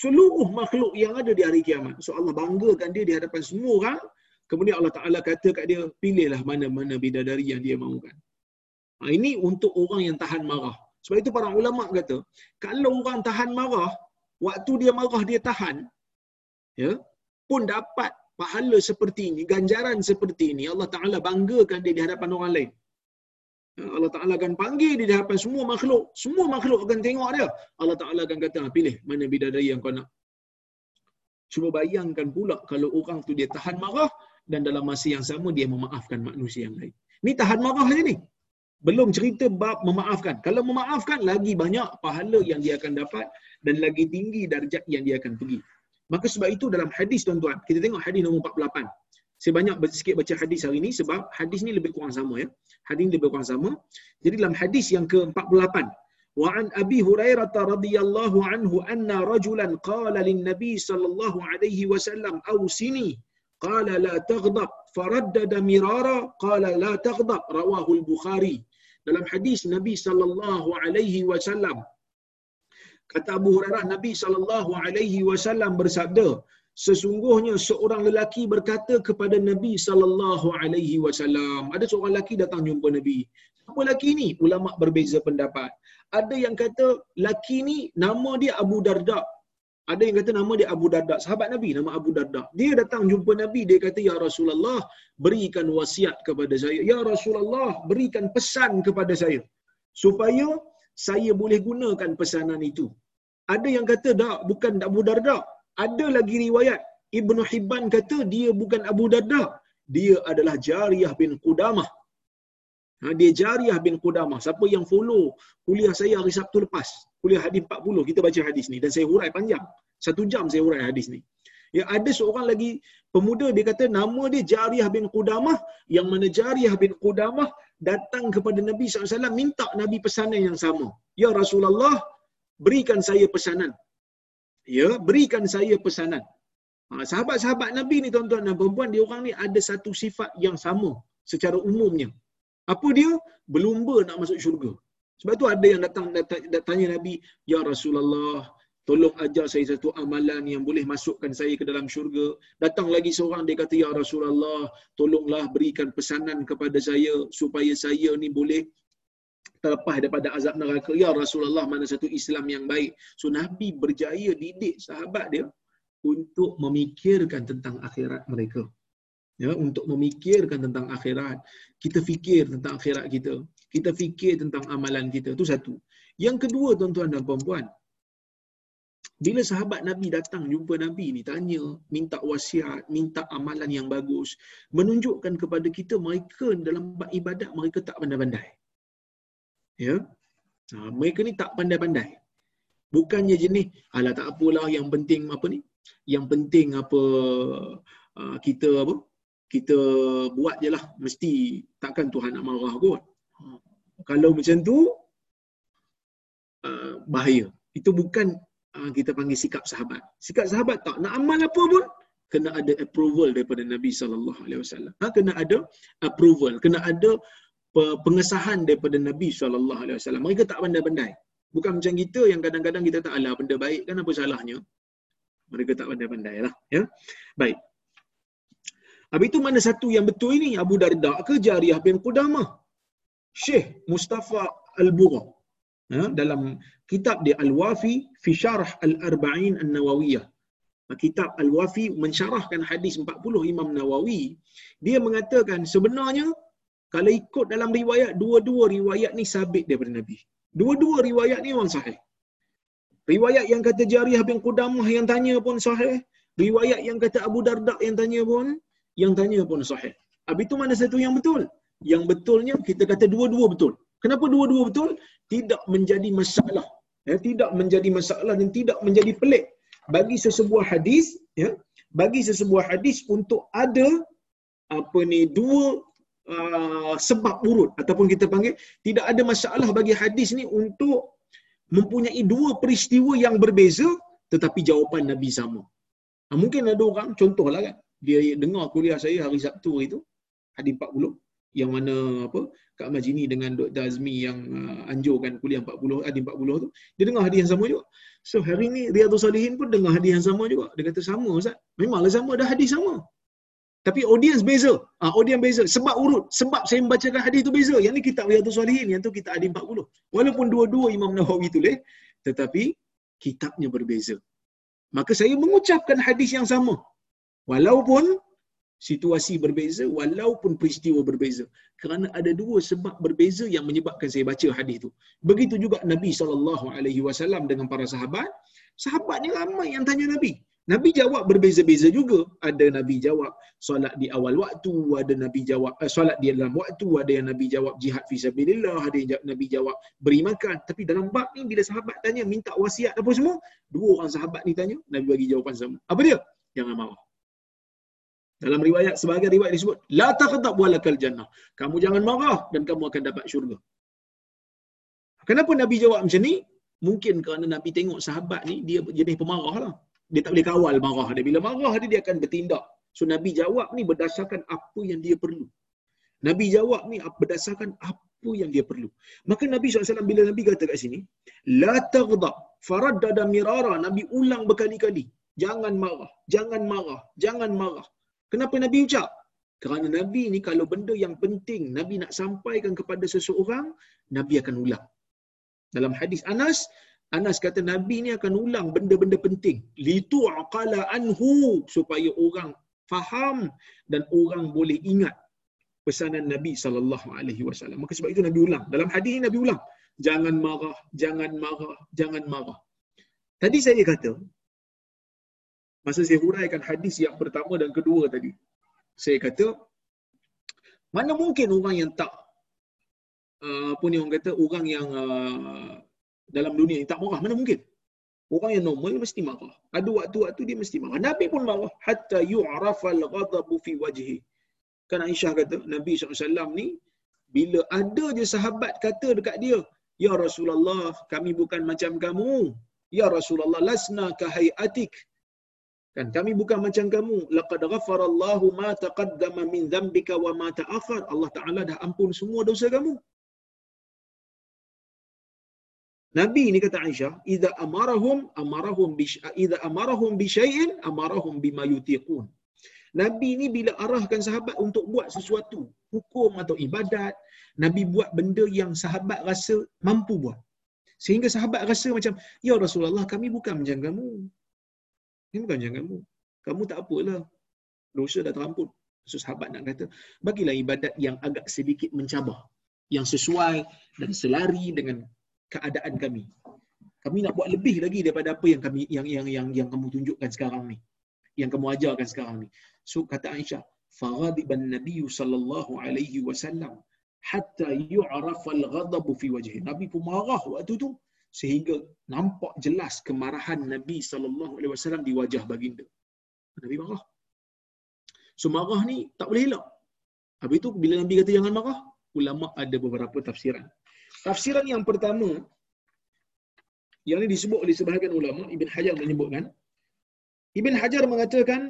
seluruh makhluk yang ada di hari kiamat. So Allah banggakan dia di hadapan semua orang. Kemudian Allah taala kata kat dia pilihlah mana-mana bidadari yang dia mahukan Ha, ini untuk orang yang tahan marah. Sebab itu para ulama kata, kalau orang tahan marah, waktu dia marah dia tahan, ya, pun dapat pahala seperti ini, ganjaran seperti ini, Allah Taala banggakan dia di hadapan orang lain. Allah Ta'ala akan panggil di hadapan semua makhluk. Semua makhluk akan tengok dia. Allah Ta'ala akan kata, ah, pilih mana bidadari yang kau nak. Cuba bayangkan pula kalau orang tu dia tahan marah dan dalam masa yang sama dia memaafkan manusia yang lain. Ni tahan marah je ni. Belum cerita bab memaafkan. Kalau memaafkan, lagi banyak pahala yang dia akan dapat dan lagi tinggi darjat yang dia akan pergi. Maka sebab itu dalam hadis tuan-tuan, kita tengok hadis nombor 48. Saya banyak sikit baca hadis hari ini sebab hadis ni lebih kurang sama ya. Hadis ni lebih kurang sama. Jadi dalam hadis yang ke-48, wa an Abi Hurairah radhiyallahu anhu anna rajulan qala lin Nabi sallallahu alaihi wasallam awsini qala la taghdab faraddada mirara qala la taghdab rawahu al-Bukhari. Dalam hadis Nabi sallallahu alaihi wasallam kata Abu Hurairah Nabi sallallahu alaihi wasallam bersabda sesungguhnya seorang lelaki berkata kepada Nabi sallallahu alaihi wasallam. Ada seorang lelaki datang jumpa Nabi. Siapa lelaki ni? Ulama berbeza pendapat. Ada yang kata lelaki ni nama dia Abu Darda ada yang kata nama dia Abu Darda sahabat Nabi nama Abu Darda dia datang jumpa Nabi dia kata ya Rasulullah berikan wasiat kepada saya. Ya Rasulullah berikan pesan kepada saya supaya saya boleh gunakan pesanan itu. Ada yang kata tak bukan Abu Darda ada lagi riwayat. Ibnu Hibban kata dia bukan Abu Darda dia adalah Jariyah bin Qudamah ha, dia Jariyah bin Qudamah. Siapa yang follow kuliah saya hari Sabtu lepas kuliah hadis 40 kita baca hadis ni. Dan saya hurai panjang. Satu jam saya hurai hadis ni. Ya ada seorang lagi pemuda dia kata nama dia Jariyah bin Qudamah. Yang mana Jariyah bin Qudamah datang kepada Nabi SAW minta Nabi pesanan yang sama. Ya Rasulullah berikan saya pesanan. Ya berikan saya pesanan. Ha, sahabat-sahabat nabi ni tuan-tuan dan puan dia orang ni ada satu sifat yang sama secara umumnya apa dia berlumba nak masuk syurga sebab tu ada yang datang, datang tanya nabi ya rasulullah tolong ajar saya satu amalan yang boleh masukkan saya ke dalam syurga datang lagi seorang dia kata ya rasulullah tolonglah berikan pesanan kepada saya supaya saya ni boleh terlepas daripada azab neraka. Ya Rasulullah mana satu Islam yang baik. So Nabi berjaya didik sahabat dia untuk memikirkan tentang akhirat mereka. Ya, untuk memikirkan tentang akhirat. Kita fikir tentang akhirat kita. Kita fikir tentang amalan kita. Itu satu. Yang kedua tuan-tuan dan puan-puan. Bila sahabat Nabi datang jumpa Nabi ni tanya, minta wasiat, minta amalan yang bagus, menunjukkan kepada kita mereka dalam ibadat mereka tak pandai-pandai ya ha, mereka ni tak pandai-pandai bukannya jenis alah tak apalah yang penting apa ni yang penting apa uh, kita apa kita buat je lah mesti takkan Tuhan nak marah kot kalau macam tu uh, bahaya itu bukan uh, kita panggil sikap sahabat sikap sahabat tak nak amal apa pun kena ada approval daripada Nabi sallallahu alaihi wasallam. Ha kena ada approval, kena ada pengesahan daripada Nabi SAW. Mereka tak pandai-pandai. Bukan macam kita yang kadang-kadang kita tak ala benda baik kan apa salahnya. Mereka tak pandai-pandai lah. Ya? Baik. Habis itu mana satu yang betul ini? Abu Darda ke Jariyah bin Qudamah? Syekh Mustafa Al-Bura. Ya? Dalam kitab dia Al-Wafi fi syarah Al-Arba'in An-Nawawiyah. Kitab Al-Wafi mensyarahkan hadis 40 Imam Nawawi. Dia mengatakan sebenarnya kalau ikut dalam riwayat, dua-dua riwayat ni sabit daripada Nabi. Dua-dua riwayat ni orang sahih. Riwayat yang kata Jariyah bin Qudamah yang tanya pun sahih. Riwayat yang kata Abu Darda yang tanya pun, yang tanya pun sahih. Habis itu mana satu yang betul? Yang betulnya kita kata dua-dua betul. Kenapa dua-dua betul? Tidak menjadi masalah. Ya, tidak menjadi masalah dan tidak menjadi pelik bagi sesebuah hadis ya bagi sesebuah hadis untuk ada apa ni dua Uh, sebab urut ataupun kita panggil tidak ada masalah bagi hadis ni untuk mempunyai dua peristiwa yang berbeza tetapi jawapan Nabi sama. Ha, mungkin ada orang contohlah kan dia dengar kuliah saya hari Sabtu itu hadis 40 yang mana apa Kak Majini dengan Dr. Azmi yang uh, anjurkan kuliah 40 hadis 40 tu dia dengar hadis yang sama juga. So hari ni Riyadhus Salihin pun dengar hadis yang sama juga. Dia kata sama Ustaz. Memanglah sama dah hadis sama. Tapi audience beza. Ah, ha, audience beza. Sebab urut. Sebab saya membacakan hadis tu beza. Yang ni kitab Riyadhus Salihin. Yang tu kitab Adi 40. Walaupun dua-dua Imam Nawawi tulis. Tetapi kitabnya berbeza. Maka saya mengucapkan hadis yang sama. Walaupun situasi berbeza walaupun peristiwa berbeza kerana ada dua sebab berbeza yang menyebabkan saya baca hadis itu begitu juga Nabi wasallam dengan para sahabat sahabat ni ramai yang tanya Nabi Nabi jawab berbeza-beza juga. Ada Nabi jawab solat di awal waktu, ada Nabi jawab eh, solat di dalam waktu, ada yang Nabi jawab jihad fi sabilillah, ada yang Nabi jawab beri makan. Tapi dalam bab ni bila sahabat tanya minta wasiat apa semua, dua orang sahabat ni tanya, Nabi bagi jawapan sama. Apa dia? Jangan marah. Dalam riwayat sebagai riwayat disebut la taqtab walakal jannah. Kamu jangan marah dan kamu akan dapat syurga. Kenapa Nabi jawab macam ni? Mungkin kerana Nabi tengok sahabat ni dia jenis pemarah lah dia tak boleh kawal marah dia. Bila marah dia, dia akan bertindak. So Nabi jawab ni berdasarkan apa yang dia perlu. Nabi jawab ni berdasarkan apa yang dia perlu. Maka Nabi SAW bila Nabi kata kat sini, La taghdab faraddada mirara. Nabi ulang berkali-kali. Jangan marah, jangan marah, jangan marah. Kenapa Nabi ucap? Kerana Nabi ni kalau benda yang penting Nabi nak sampaikan kepada seseorang, Nabi akan ulang. Dalam hadis Anas, Anas kata Nabi ni akan ulang benda-benda penting. Litu aqala anhu supaya orang faham dan orang boleh ingat pesanan Nabi sallallahu alaihi wasallam. Maka sebab itu Nabi ulang. Dalam hadis ni Nabi ulang, jangan marah, jangan marah, jangan marah. Tadi saya kata masa saya huraikan hadis yang pertama dan kedua tadi. Saya kata mana mungkin orang yang tak uh, apa ni orang kata orang yang uh, dalam dunia ini tak marah? Mana mungkin? Orang yang normal mesti marah. Ada waktu-waktu dia mesti marah. Nabi pun marah. Hatta yu'rafal ghadabu fi wajhi. Kan Aisyah kata Nabi SAW ni bila ada je sahabat kata dekat dia ya Rasulullah kami bukan macam kamu. Ya Rasulullah lasna kahayatik kan kami bukan macam kamu laqad ghafarallahu ma taqaddama min dhanbika wa ma ta'akhkhar Allah Taala dah ampun semua dosa kamu Nabi ni kata Aisyah, "Idza amarahum amarahum bi idza amarahum bi syai'in amarahum bima yutiqun." Nabi ni bila arahkan sahabat untuk buat sesuatu, hukum atau ibadat, Nabi buat benda yang sahabat rasa mampu buat. Sehingga sahabat rasa macam, "Ya Rasulullah, kami bukan macam kamu." Kami bukan kamu. Kamu tak apalah. Dosa dah terampun. So sahabat nak kata, bagilah ibadat yang agak sedikit mencabar. Yang sesuai dan selari dengan keadaan kami. Kami nak buat lebih lagi daripada apa yang kami yang yang yang yang kamu tunjukkan sekarang ni. Yang kamu ajarkan sekarang ni. So kata Aisyah, "Faghadiban Nabi sallallahu alaihi wasallam hatta yu'raf al-ghadab fi wajhi." Nabi pun marah waktu tu sehingga nampak jelas kemarahan Nabi sallallahu alaihi wasallam di wajah baginda. Nabi marah. So marah ni tak boleh elak. Habis tu bila Nabi kata jangan marah, ulama ada beberapa tafsiran. Tafsiran yang pertama yang ini disebut oleh sebahagian ulama Ibn Hajar menyebutkan Ibn Hajar mengatakan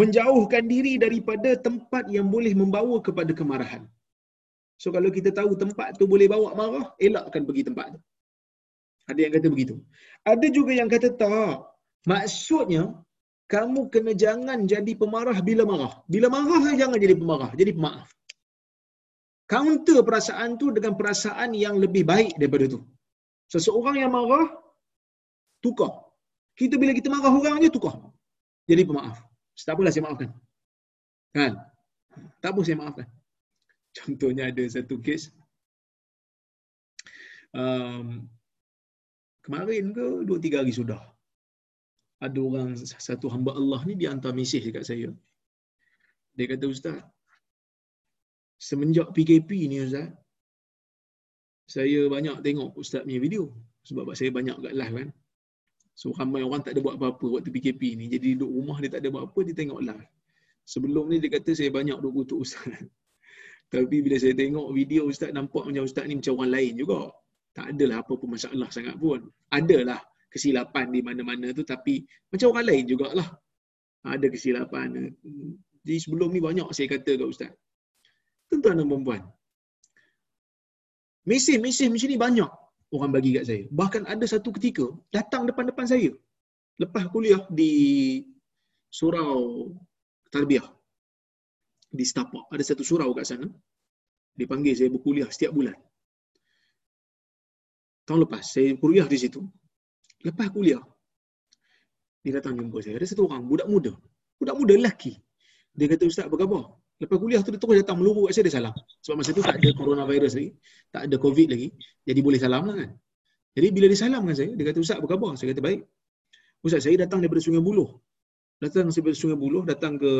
menjauhkan diri daripada tempat yang boleh membawa kepada kemarahan. So kalau kita tahu tempat tu boleh bawa marah, elakkan pergi tempat tu. Ada yang kata begitu. Ada juga yang kata tak. Maksudnya kamu kena jangan jadi pemarah bila marah. Bila marah jangan jadi pemarah, jadi pemaaf counter perasaan tu dengan perasaan yang lebih baik daripada tu. Seseorang yang marah, tukar. Kita bila kita marah orang je, tukar. Jadi pemaaf. Tak apalah saya maafkan. Kan? Tak apa saya maafkan. Contohnya ada satu kes. Um, kemarin ke, dua tiga hari sudah. Ada orang, satu hamba Allah ni, dia hantar mesej dekat saya. Dia kata, Ustaz, semenjak PKP ni Ustaz, saya banyak tengok Ustaz punya video. Sebab saya banyak kat live kan. So ramai orang tak ada buat apa-apa waktu PKP ni. Jadi duduk rumah dia tak ada buat apa, dia tengok live. Sebelum ni dia kata saya banyak duduk kutuk Ustaz. Tapi bila saya tengok video Ustaz, nampak macam Ustaz ni macam orang lain juga. Tak adalah apa-apa masalah sangat pun. Adalah kesilapan di mana-mana tu tapi macam orang lain jugalah. Ada kesilapan. Jadi sebelum ni banyak saya kata kat Ustaz tuan-tuan dan perempuan. Mesej-mesej macam ni banyak orang bagi kat saya. Bahkan ada satu ketika datang depan-depan saya. Lepas kuliah di surau tarbiyah di Setapak. Ada satu surau kat sana. Dia panggil saya berkuliah setiap bulan. Tahun lepas, saya kuliah di situ. Lepas kuliah, dia datang jumpa saya. Ada satu orang, budak muda. Budak muda lelaki. Dia kata, Ustaz, apa khabar? Lepas kuliah tu dia terus datang meluru kat saya, dia salam. Sebab masa tu tak ada coronavirus lagi, tak ada covid lagi. Jadi boleh salam lah kan. Jadi bila dia salam dengan saya, dia kata, Ustaz, apa khabar? Saya kata, baik. Ustaz, saya datang daripada Sungai Buloh. Datang daripada Sungai Buloh, datang ke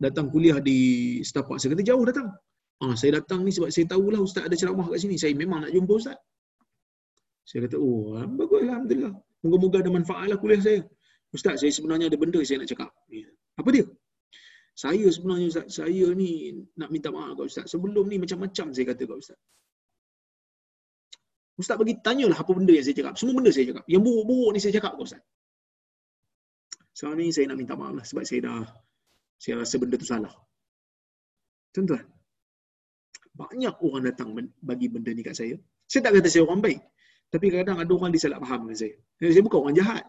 datang kuliah di setapak. Saya kata, jauh datang. Ah, saya datang ni sebab saya tahulah Ustaz ada ceramah kat sini. Saya memang nak jumpa Ustaz. Saya kata, oh, bagus Alhamdulillah. Moga-moga ada manfaat lah kuliah saya. Ustaz, saya sebenarnya ada benda saya nak cakap. Apa dia? Saya sebenarnya Ustaz, saya ni nak minta maaf kat Ustaz. Sebelum ni macam-macam saya kata kat Ustaz. Ustaz bagi tanyalah apa benda yang saya cakap. Semua benda saya cakap. Yang buruk-buruk ni saya cakap kat Ustaz. Sekarang ni saya nak minta maaf lah sebab saya dah saya rasa benda tu salah. Tuan-tuan, banyak orang datang bagi benda ni kat saya. Saya tak kata saya orang baik. Tapi kadang-kadang ada orang disalah faham dengan saya. Saya bukan orang jahat.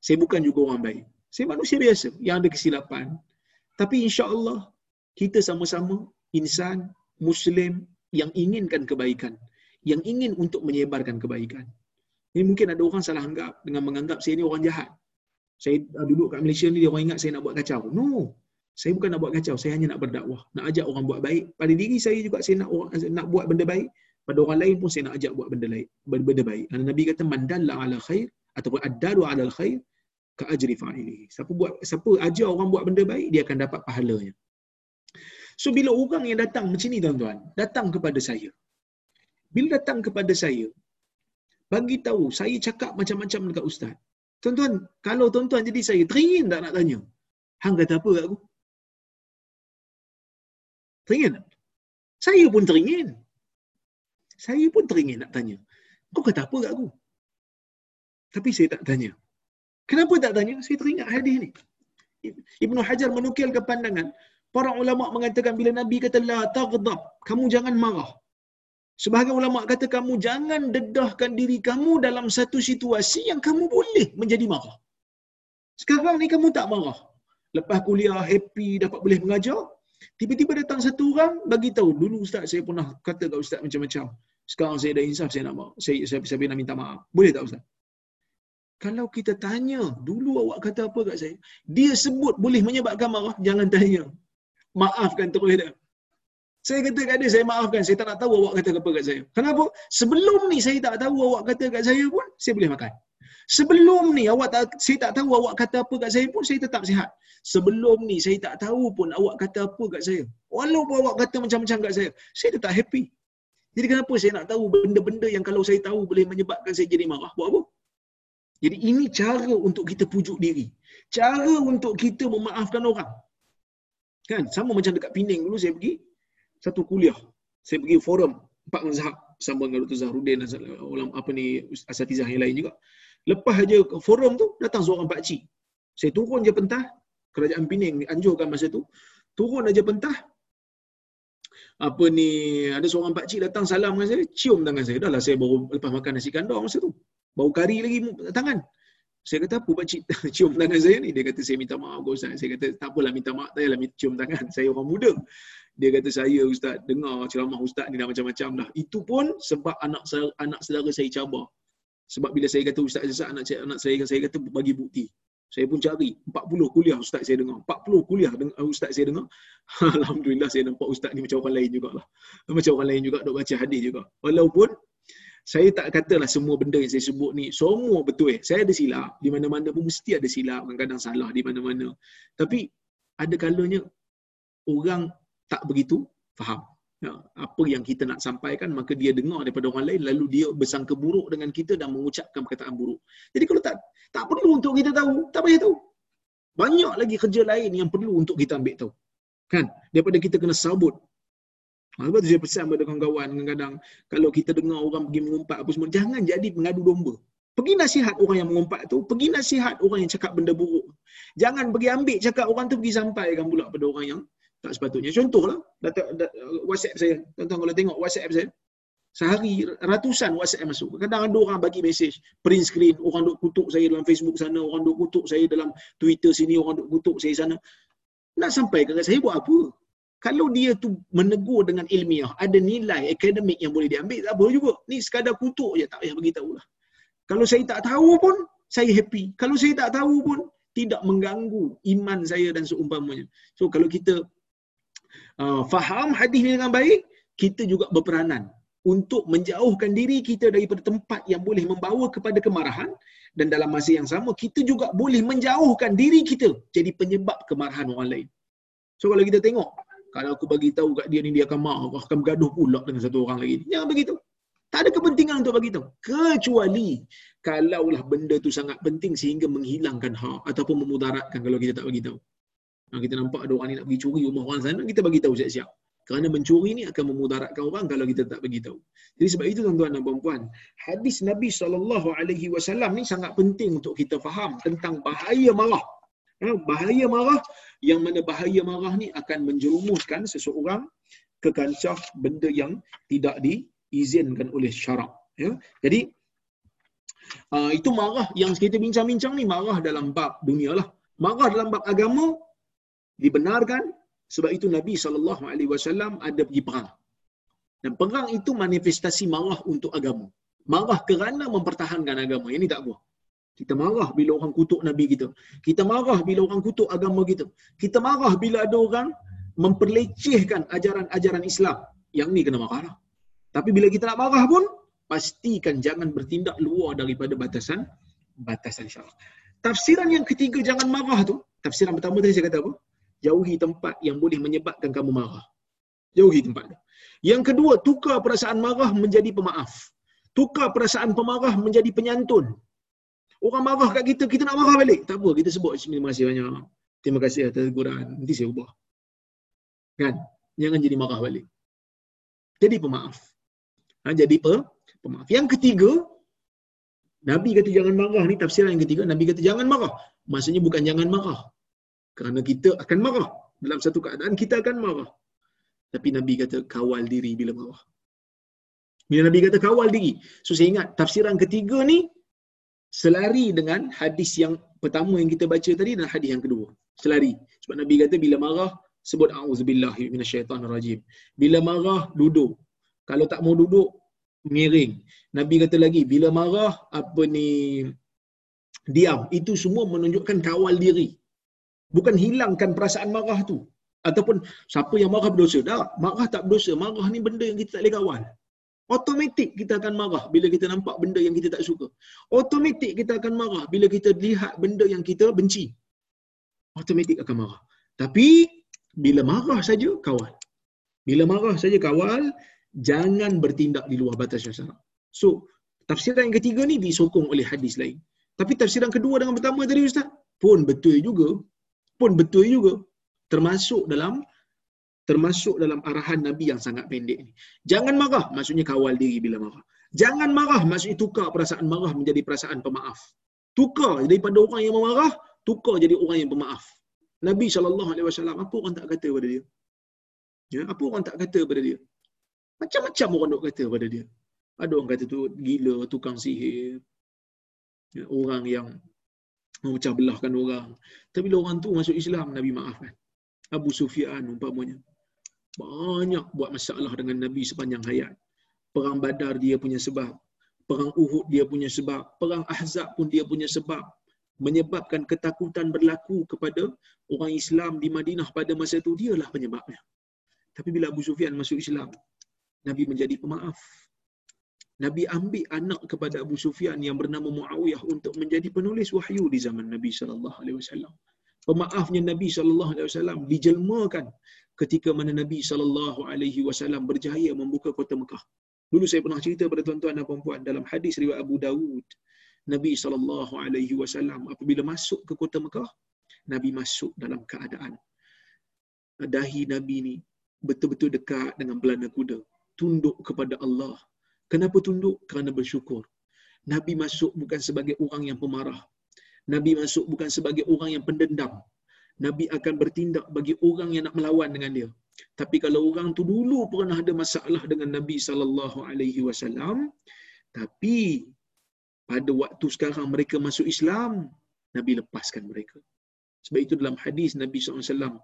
Saya bukan juga orang baik. Saya manusia biasa yang ada kesilapan. Tapi insya Allah kita sama-sama insan, Muslim yang inginkan kebaikan. Yang ingin untuk menyebarkan kebaikan. Ini mungkin ada orang salah anggap dengan menganggap saya ni orang jahat. Saya duduk kat Malaysia ni, dia orang ingat saya nak buat kacau. No. Saya bukan nak buat kacau, saya hanya nak berdakwah. Nak ajak orang buat baik. Pada diri saya juga saya nak nak buat benda baik. Pada orang lain pun saya nak ajak buat benda lain, benda baik. Kerana Nabi kata mandalla ala khair ataupun addalu ala khair ka ajri fa'ili. Siapa buat siapa ajar orang buat benda baik, dia akan dapat pahalanya. So bila orang yang datang macam ni tuan-tuan, datang kepada saya. Bila datang kepada saya, bagi tahu saya cakap macam-macam dekat ustaz. Tuan-tuan, kalau tuan-tuan jadi saya, teringin tak nak tanya? Hang kata apa kat aku? Teringin? Saya pun teringin. Saya pun teringin nak tanya. Kau kata apa kat aku? Tapi saya tak tanya. Kenapa tak tanya? Saya teringat hadis ni. Ibnu Hajar menukilkan pandangan. Para ulama mengatakan bila Nabi kata la taghdab, kamu jangan marah. Sebahagian ulama kata kamu jangan dedahkan diri kamu dalam satu situasi yang kamu boleh menjadi marah. Sekarang ni kamu tak marah. Lepas kuliah happy dapat boleh mengajar, tiba-tiba datang satu orang bagi tahu dulu ustaz saya pernah kata kat ustaz macam-macam. Sekarang saya dah insaf saya nak maaf. Saya saya, saya, saya nak minta maaf. Boleh tak ustaz? Kalau kita tanya, dulu awak kata apa kat saya? Dia sebut boleh menyebabkan marah, jangan tanya. Maafkan terus dia. Saya kata kat dia, saya maafkan. Saya tak nak tahu awak kata apa kat saya. Kenapa? Sebelum ni saya tak tahu awak kata kat saya pun, saya boleh makan. Sebelum ni awak tak, saya tak tahu awak kata apa kat saya pun, saya tetap sihat. Sebelum ni saya tak tahu pun awak kata apa kat saya. Walaupun awak kata macam-macam kat saya, saya tetap happy. Jadi kenapa saya nak tahu benda-benda yang kalau saya tahu boleh menyebabkan saya jadi marah? Buat apa? Jadi ini cara untuk kita pujuk diri. Cara untuk kita memaafkan orang. Kan? Sama macam dekat Penang dulu saya pergi satu kuliah. Saya pergi forum empat mazhab sama dengan Dr. Zahrudin ulama apa ni asatizah yang lain juga. Lepas aja forum tu datang seorang pak cik. Saya turun je pentah kerajaan Penang anjurkan masa tu. Turun aja pentah apa ni ada seorang pak cik datang salam dengan saya, cium tangan saya. Dah lah saya baru lepas makan nasi kandar masa tu. Bau kari lagi tangan. Saya kata apa pakcik cium tangan saya ni? Dia kata saya minta maaf kau Ustaz. Saya kata tak apalah minta maaf. Tak payahlah cium tangan. Saya orang muda. Dia kata saya Ustaz dengar ceramah Ustaz ni dah macam-macam dah. Itu pun sebab anak anak saudara saya cabar. Sebab bila saya kata Ustaz Ustaz anak, anak saya saya kata bagi bukti. Saya pun cari 40 kuliah ustaz saya dengar. 40 kuliah ustaz saya dengar. Alhamdulillah saya nampak ustaz ni macam orang lain jugalah. Macam orang lain juga dok baca hadis juga. Walaupun saya tak katalah semua benda yang saya sebut ni semua betul eh. Saya ada silap. Di mana-mana pun mesti ada silap. Kadang-kadang salah di mana-mana. Tapi ada kalanya orang tak begitu faham. Ya, apa yang kita nak sampaikan maka dia dengar daripada orang lain lalu dia bersangka buruk dengan kita dan mengucapkan perkataan buruk. Jadi kalau tak tak perlu untuk kita tahu, tak payah tahu. Banyak lagi kerja lain yang perlu untuk kita ambil tahu. Kan? Daripada kita kena sabut Ha, sebab tu saya pesan pada kawan-kawan kadang-kadang kalau kita dengar orang pergi mengumpat apa semua, jangan jadi pengadu domba. Pergi nasihat orang yang mengumpat tu, pergi nasihat orang yang cakap benda buruk. Jangan pergi ambil cakap orang tu pergi sampaikan pula pada orang yang tak sepatutnya. Contohlah, data, data, WhatsApp saya. Tuan-tuan kalau tengok WhatsApp saya, sehari ratusan WhatsApp masuk. Kadang ada orang bagi mesej, print screen, orang duk kutuk saya dalam Facebook sana, orang duk kutuk saya dalam Twitter sini, orang duk kutuk saya sana. Nak sampai ke saya buat apa? kalau dia tu menegur dengan ilmiah, ada nilai akademik yang boleh diambil, tak boleh juga. Ni sekadar kutuk je, tak payah beritahu lah. Kalau saya tak tahu pun, saya happy. Kalau saya tak tahu pun, tidak mengganggu iman saya dan seumpamanya. So kalau kita uh, faham hadis ini dengan baik, kita juga berperanan untuk menjauhkan diri kita daripada tempat yang boleh membawa kepada kemarahan dan dalam masa yang sama kita juga boleh menjauhkan diri kita jadi penyebab kemarahan orang lain. So kalau kita tengok kalau aku bagi tahu kat dia ni dia akan marah, akan bergaduh pula dengan satu orang lagi. Jangan begitu. Tak ada kepentingan untuk bagi tahu. Kecuali kalaulah benda tu sangat penting sehingga menghilangkan hak ataupun memudaratkan kalau kita tak bagi tahu. Nah, kita nampak ada orang ni nak pergi curi rumah orang sana, kita bagi tahu siap-siap. Kerana mencuri ni akan memudaratkan orang kalau kita tak bagi tahu. Jadi sebab itu tuan-tuan dan puan-puan, hadis Nabi SAW ni sangat penting untuk kita faham tentang bahaya marah. Ya, bahaya marah yang mana bahaya marah ni akan menjerumuskan seseorang ke kancah benda yang tidak diizinkan oleh syarak. Ya. Jadi uh, itu marah yang kita bincang-bincang ni marah dalam bab dunia lah. Marah dalam bab agama dibenarkan sebab itu Nabi SAW ada pergi perang. Dan perang itu manifestasi marah untuk agama. Marah kerana mempertahankan agama. Ini tak buah. Kita marah bila orang kutuk Nabi kita. Kita marah bila orang kutuk agama kita. Kita marah bila ada orang memperlecehkan ajaran-ajaran Islam. Yang ni kena marah lah. Tapi bila kita nak marah pun, pastikan jangan bertindak luar daripada batasan batasan syarak. Tafsiran yang ketiga jangan marah tu, tafsiran pertama tadi saya kata apa? Jauhi tempat yang boleh menyebabkan kamu marah. Jauhi tempat. Yang kedua, tukar perasaan marah menjadi pemaaf. Tukar perasaan pemarah menjadi penyantun. Orang marah kat kita, kita nak marah balik. Tak apa, kita sebut terima kasih banyak. Terima kasih atas teguran. Nanti saya ubah. Kan? Jangan jadi marah balik. Jadi pemaaf. Ha, jadi pe, pemaaf. Yang ketiga, Nabi kata jangan marah ni tafsiran yang ketiga. Nabi kata jangan marah. Maksudnya bukan jangan marah. Kerana kita akan marah. Dalam satu keadaan kita akan marah. Tapi Nabi kata kawal diri bila marah. Bila Nabi kata kawal diri. So saya ingat tafsiran ketiga ni selari dengan hadis yang pertama yang kita baca tadi dan hadis yang kedua. Selari. Sebab Nabi kata bila marah sebut auzubillahi minasyaitanirrajim. Bila marah duduk. Kalau tak mau duduk miring. Nabi kata lagi bila marah apa ni diam. Itu semua menunjukkan kawal diri. Bukan hilangkan perasaan marah tu. Ataupun siapa yang marah berdosa. Tak, marah tak berdosa. Marah ni benda yang kita tak boleh kawal. Automatik kita akan marah bila kita nampak benda yang kita tak suka. Automatik kita akan marah bila kita lihat benda yang kita benci. Automatik akan marah. Tapi bila marah saja kawal. Bila marah saja kawal, jangan bertindak di luar batas syarak. So, tafsiran yang ketiga ni disokong oleh hadis lain. Tapi tafsiran kedua dengan pertama tadi ustaz pun betul juga. Pun betul juga. Termasuk dalam termasuk dalam arahan Nabi yang sangat pendek ni. Jangan marah, maksudnya kawal diri bila marah. Jangan marah, maksudnya tukar perasaan marah menjadi perasaan pemaaf. Tukar daripada orang yang memarah, tukar jadi orang yang pemaaf. Nabi SAW, apa orang tak kata pada dia? Ya, apa orang tak kata pada dia? Macam-macam orang nak kata pada dia. Ada orang kata tu gila, tukang sihir. Ya, orang yang memecah belahkan orang. Tapi bila orang tu masuk Islam, Nabi maafkan. Abu Sufyan umpamanya banyak buat masalah dengan Nabi sepanjang hayat. Perang Badar dia punya sebab. Perang Uhud dia punya sebab. Perang Ahzab pun dia punya sebab. Menyebabkan ketakutan berlaku kepada orang Islam di Madinah pada masa itu, dialah penyebabnya. Tapi bila Abu Sufyan masuk Islam, Nabi menjadi pemaaf. Nabi ambil anak kepada Abu Sufyan yang bernama Muawiyah untuk menjadi penulis wahyu di zaman Nabi sallallahu alaihi wasallam. Pemaafnya Nabi sallallahu alaihi wasallam dijelmakan ketika mana Nabi sallallahu alaihi wasallam berjaya membuka kota Mekah. Dulu saya pernah cerita pada tuan-tuan dan puan-puan dalam hadis riwayat Abu Dawud, Nabi sallallahu alaihi wasallam apabila masuk ke kota Mekah, Nabi masuk dalam keadaan dahi Nabi ni betul-betul dekat dengan belana kuda, tunduk kepada Allah. Kenapa tunduk? Kerana bersyukur. Nabi masuk bukan sebagai orang yang pemarah. Nabi masuk bukan sebagai orang yang pendendam. Nabi akan bertindak bagi orang yang nak melawan dengan dia. Tapi kalau orang tu dulu pernah ada masalah dengan Nabi sallallahu alaihi wasallam, tapi pada waktu sekarang mereka masuk Islam, Nabi lepaskan mereka. Sebab itu dalam hadis Nabi SAW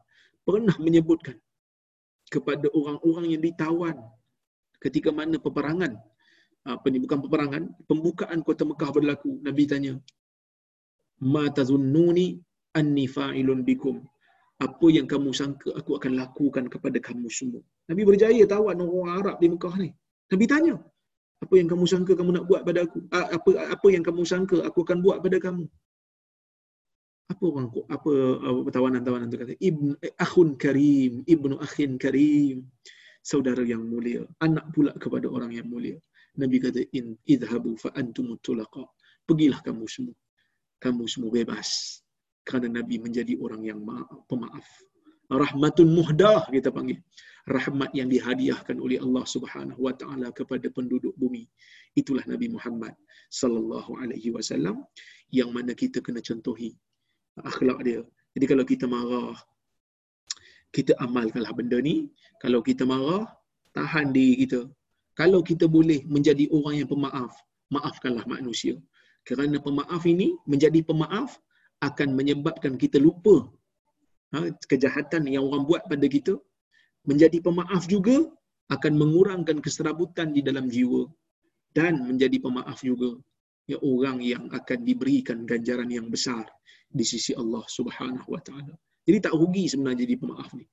pernah menyebutkan kepada orang-orang yang ditawan ketika mana peperangan apa ni bukan peperangan pembukaan kota Mekah berlaku Nabi tanya ma tazunnuni anni fa'ilun bikum apa yang kamu sangka aku akan lakukan kepada kamu semua. Nabi berjaya tawan orang Arab di Mekah ni. Nabi tanya, apa yang kamu sangka kamu nak buat pada aku? Apa apa yang kamu sangka aku akan buat pada kamu? Apa orang apa, apa tawanan-tawanan tu kata? Ibn eh, akhun karim, ibnu akhin karim. Saudara yang mulia, anak pula kepada orang yang mulia. Nabi kata in idhabu fa antum tulaqa. Pergilah kamu semua. Kamu semua bebas kerana Nabi menjadi orang yang pemaaf. Rahmatun muhdah kita panggil. Rahmat yang dihadiahkan oleh Allah Subhanahu wa taala kepada penduduk bumi. Itulah Nabi Muhammad sallallahu alaihi wasallam yang mana kita kena contohi akhlak dia. Jadi kalau kita marah kita amalkanlah benda ni. Kalau kita marah, tahan diri kita. Kalau kita boleh menjadi orang yang pemaaf, maafkanlah manusia. Kerana pemaaf ini menjadi pemaaf akan menyebabkan kita lupa ha, kejahatan yang orang buat pada kita menjadi pemaaf juga akan mengurangkan keserabutan di dalam jiwa dan menjadi pemaaf juga ya orang yang akan diberikan ganjaran yang besar di sisi Allah Subhanahu wa taala. Jadi tak rugi sebenarnya jadi pemaaf ni.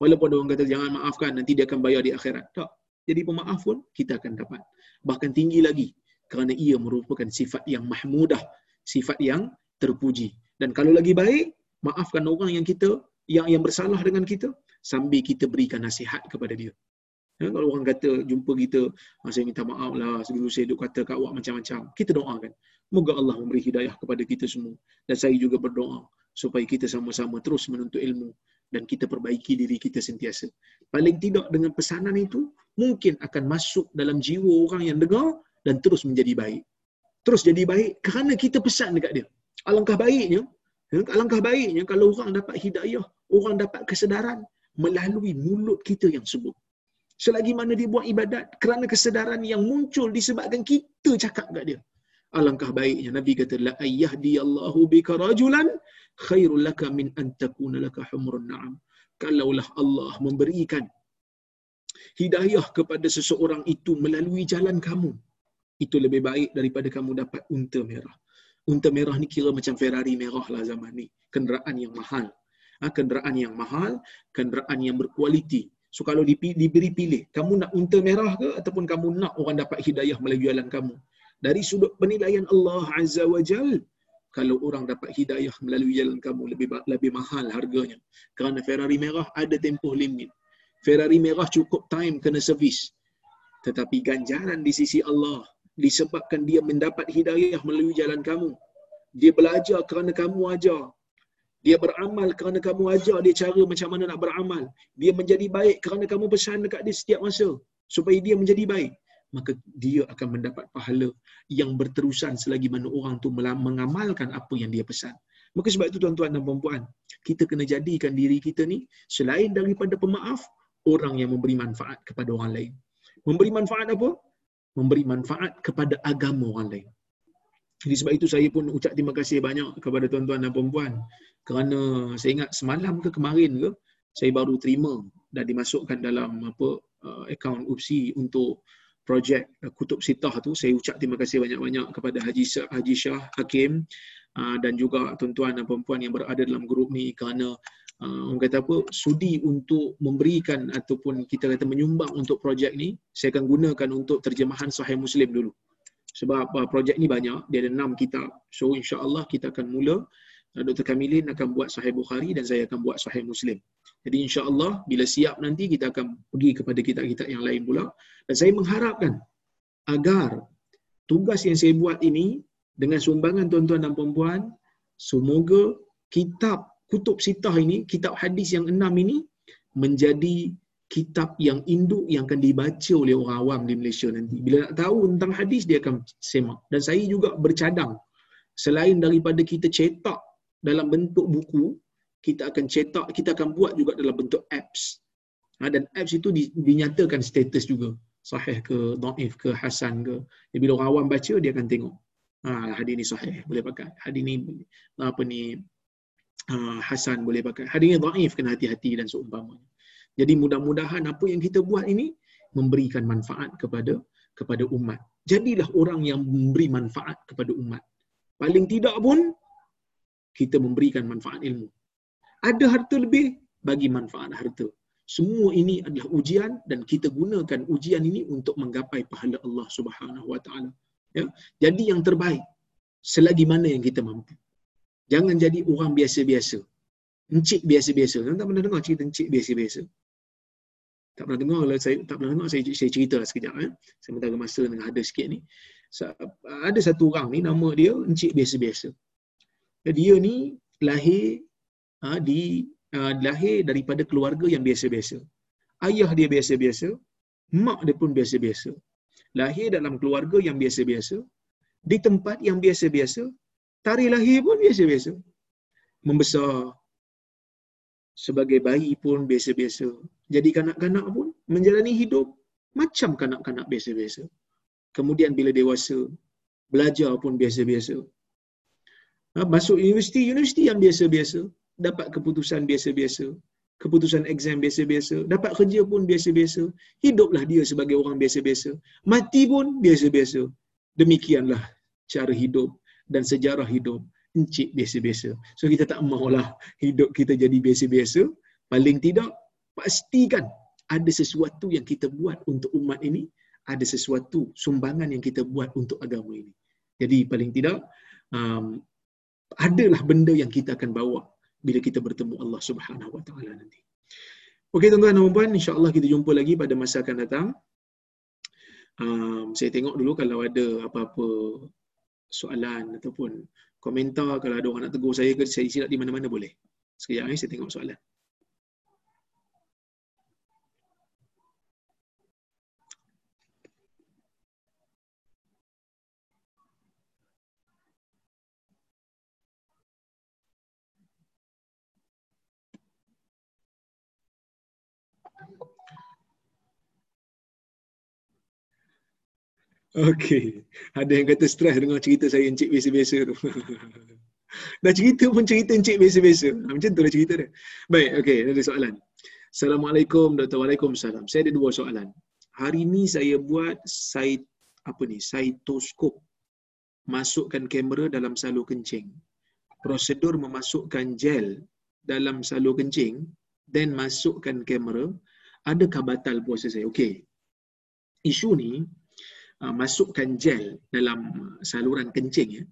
Walaupun orang kata jangan maafkan nanti dia akan bayar di akhirat. Tak. Jadi pemaaf pun kita akan dapat. Bahkan tinggi lagi kerana ia merupakan sifat yang mahmudah, sifat yang terpuji. Dan kalau lagi baik, maafkan orang yang kita yang yang bersalah dengan kita sambil kita berikan nasihat kepada dia. Ya, kalau orang kata jumpa kita, ah, saya minta maaf lah, sebelum saya duk kata kat awak macam-macam. Kita doakan. Moga Allah memberi hidayah kepada kita semua. Dan saya juga berdoa supaya kita sama-sama terus menuntut ilmu dan kita perbaiki diri kita sentiasa. Paling tidak dengan pesanan itu, mungkin akan masuk dalam jiwa orang yang dengar dan terus menjadi baik. Terus jadi baik kerana kita pesan dekat dia. Alangkah baiknya, ya, alangkah baiknya kalau orang dapat hidayah, orang dapat kesedaran melalui mulut kita yang sebut. Selagi mana dia buat ibadat kerana kesedaran yang muncul disebabkan kita cakap kat dia. Alangkah baiknya Nabi kata la ayyahdi Allahu bika rajulan khairul laka min an takuna laka humrun na'am. Kalaulah Allah memberikan hidayah kepada seseorang itu melalui jalan kamu, itu lebih baik daripada kamu dapat unta merah unta merah ni kira macam Ferrari merah lah zaman ni. Kenderaan yang mahal. Ha, kenderaan yang mahal, kenderaan yang berkualiti. So kalau diberi pilih, kamu nak unta merah ke ataupun kamu nak orang dapat hidayah melalui jalan kamu? Dari sudut penilaian Allah Azza wa Jal, kalau orang dapat hidayah melalui jalan kamu lebih lebih mahal harganya. Kerana Ferrari merah ada tempoh limit. Ferrari merah cukup time kena servis. Tetapi ganjaran di sisi Allah disebabkan dia mendapat hidayah melalui jalan kamu. Dia belajar kerana kamu ajar. Dia beramal kerana kamu ajar dia cara macam mana nak beramal. Dia menjadi baik kerana kamu pesan dekat dia setiap masa supaya dia menjadi baik. Maka dia akan mendapat pahala yang berterusan selagi mana orang tu mengamalkan apa yang dia pesan. Maka sebab itu tuan-tuan dan puan-puan, kita kena jadikan diri kita ni selain daripada pemaaf, orang yang memberi manfaat kepada orang lain. Memberi manfaat apa? memberi manfaat kepada agama orang lain. Jadi sebab itu saya pun ucap terima kasih banyak kepada tuan-tuan dan puan-puan kerana saya ingat semalam ke kemarin ke saya baru terima dan dimasukkan dalam apa uh, akaun UPSI untuk projek uh, Kutub Sitah tu saya ucap terima kasih banyak-banyak kepada Haji Syah, Haji Syah Hakim uh, dan juga tuan-tuan dan puan-puan yang berada dalam grup ni kerana uh, orang kata apa sudi untuk memberikan ataupun kita kata menyumbang untuk projek ni saya akan gunakan untuk terjemahan sahih muslim dulu sebab uh, projek ni banyak dia ada enam kitab so insyaallah kita akan mula Dr. Kamilin akan buat sahih Bukhari dan saya akan buat sahih Muslim. Jadi insya-Allah bila siap nanti kita akan pergi kepada kitab-kitab yang lain pula dan saya mengharapkan agar tugas yang saya buat ini dengan sumbangan tuan-tuan dan puan-puan semoga kitab kutub sitah ini, kitab hadis yang enam ini menjadi kitab yang induk yang akan dibaca oleh orang awam di Malaysia nanti. Bila nak tahu tentang hadis, dia akan semak. Dan saya juga bercadang, selain daripada kita cetak dalam bentuk buku, kita akan cetak, kita akan buat juga dalam bentuk apps. Ha, dan apps itu dinyatakan status juga. Sahih ke, da'if ke, hasan ke. Jadi bila orang awam baca, dia akan tengok. Ha, hadis ni sahih, boleh pakai. Hadis ni, apa ni, uh, Hasan boleh pakai. Hadisnya dhaif kena hati-hati dan seumpamanya. Jadi mudah-mudahan apa yang kita buat ini memberikan manfaat kepada kepada umat. Jadilah orang yang memberi manfaat kepada umat. Paling tidak pun kita memberikan manfaat ilmu. Ada harta lebih, bagi manfaat harta. Semua ini adalah ujian dan kita gunakan ujian ini untuk menggapai pahala Allah Subhanahu Wa Taala. Ya, jadi yang terbaik selagi mana yang kita mampu. Jangan jadi orang biasa-biasa. Encik biasa-biasa. Tak pernah dengar cerita encik biasa-biasa. Tak pernah dengar lah saya tak pernah dengar saya, saya cerita lah sekejap eh. Sementara masa tengah ada sikit ni. Ada satu orang ni nama dia encik biasa-biasa. Dia ni lahir ha, di uh, lahir daripada keluarga yang biasa-biasa. Ayah dia biasa-biasa, mak dia pun biasa-biasa. Lahir dalam keluarga yang biasa-biasa, di tempat yang biasa-biasa, tarikh lahir pun biasa-biasa. Membesar sebagai bayi pun biasa-biasa. Jadi kanak-kanak pun menjalani hidup macam kanak-kanak biasa-biasa. Kemudian bila dewasa, belajar pun biasa-biasa. Ha, masuk universiti, universiti yang biasa-biasa dapat keputusan biasa-biasa, keputusan exam biasa-biasa, dapat kerja pun biasa-biasa, hiduplah dia sebagai orang biasa-biasa, mati pun biasa-biasa. Demikianlah cara hidup dan sejarah hidup encik biasa-biasa. So kita tak maulah hidup kita jadi biasa-biasa, paling tidak pastikan ada sesuatu yang kita buat untuk umat ini, ada sesuatu sumbangan yang kita buat untuk agama ini. Jadi paling tidak um, adalah benda yang kita akan bawa bila kita bertemu Allah Subhanahu Wa Taala nanti. Okey tuan-tuan dan puan, insya-Allah kita jumpa lagi pada masa akan datang. Um, saya tengok dulu kalau ada apa-apa soalan ataupun komentar kalau ada orang nak tegur saya ke saya silap di mana-mana boleh. Sekejap ni saya tengok soalan. Okey. Ada yang kata stres dengar cerita saya encik biasa-biasa tu. Dah cerita pun cerita encik biasa-biasa. Ha, macam tu lah cerita dia. Baik, okey. Ada soalan. Assalamualaikum, Dr. Waalaikumsalam. Saya ada dua soalan. Hari ni saya buat site apa ni? Cytoscope. Masukkan kamera dalam salur kencing. Prosedur memasukkan gel dalam salur kencing dan masukkan kamera adakah batal puasa saya? Okey. Isu ni uh, masukkan gel dalam saluran kencing ya.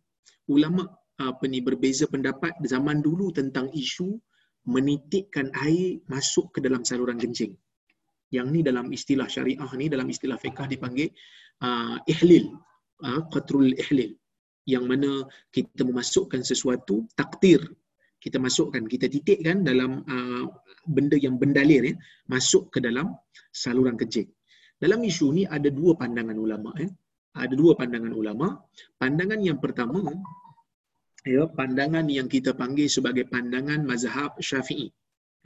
Ulama apa ni berbeza pendapat zaman dulu tentang isu menitikkan air masuk ke dalam saluran kencing. Yang ni dalam istilah syariah ni dalam istilah fiqh dipanggil uh, ihlil, uh, qatrul ihlil. Yang mana kita memasukkan sesuatu takdir kita masukkan kita titikkan dalam uh, benda yang bendalir ya masuk ke dalam saluran kencing dalam isu ni ada dua pandangan ulama ya. Ada dua pandangan ulama. Pandangan yang pertama ya pandangan yang kita panggil sebagai pandangan mazhab Syafi'i.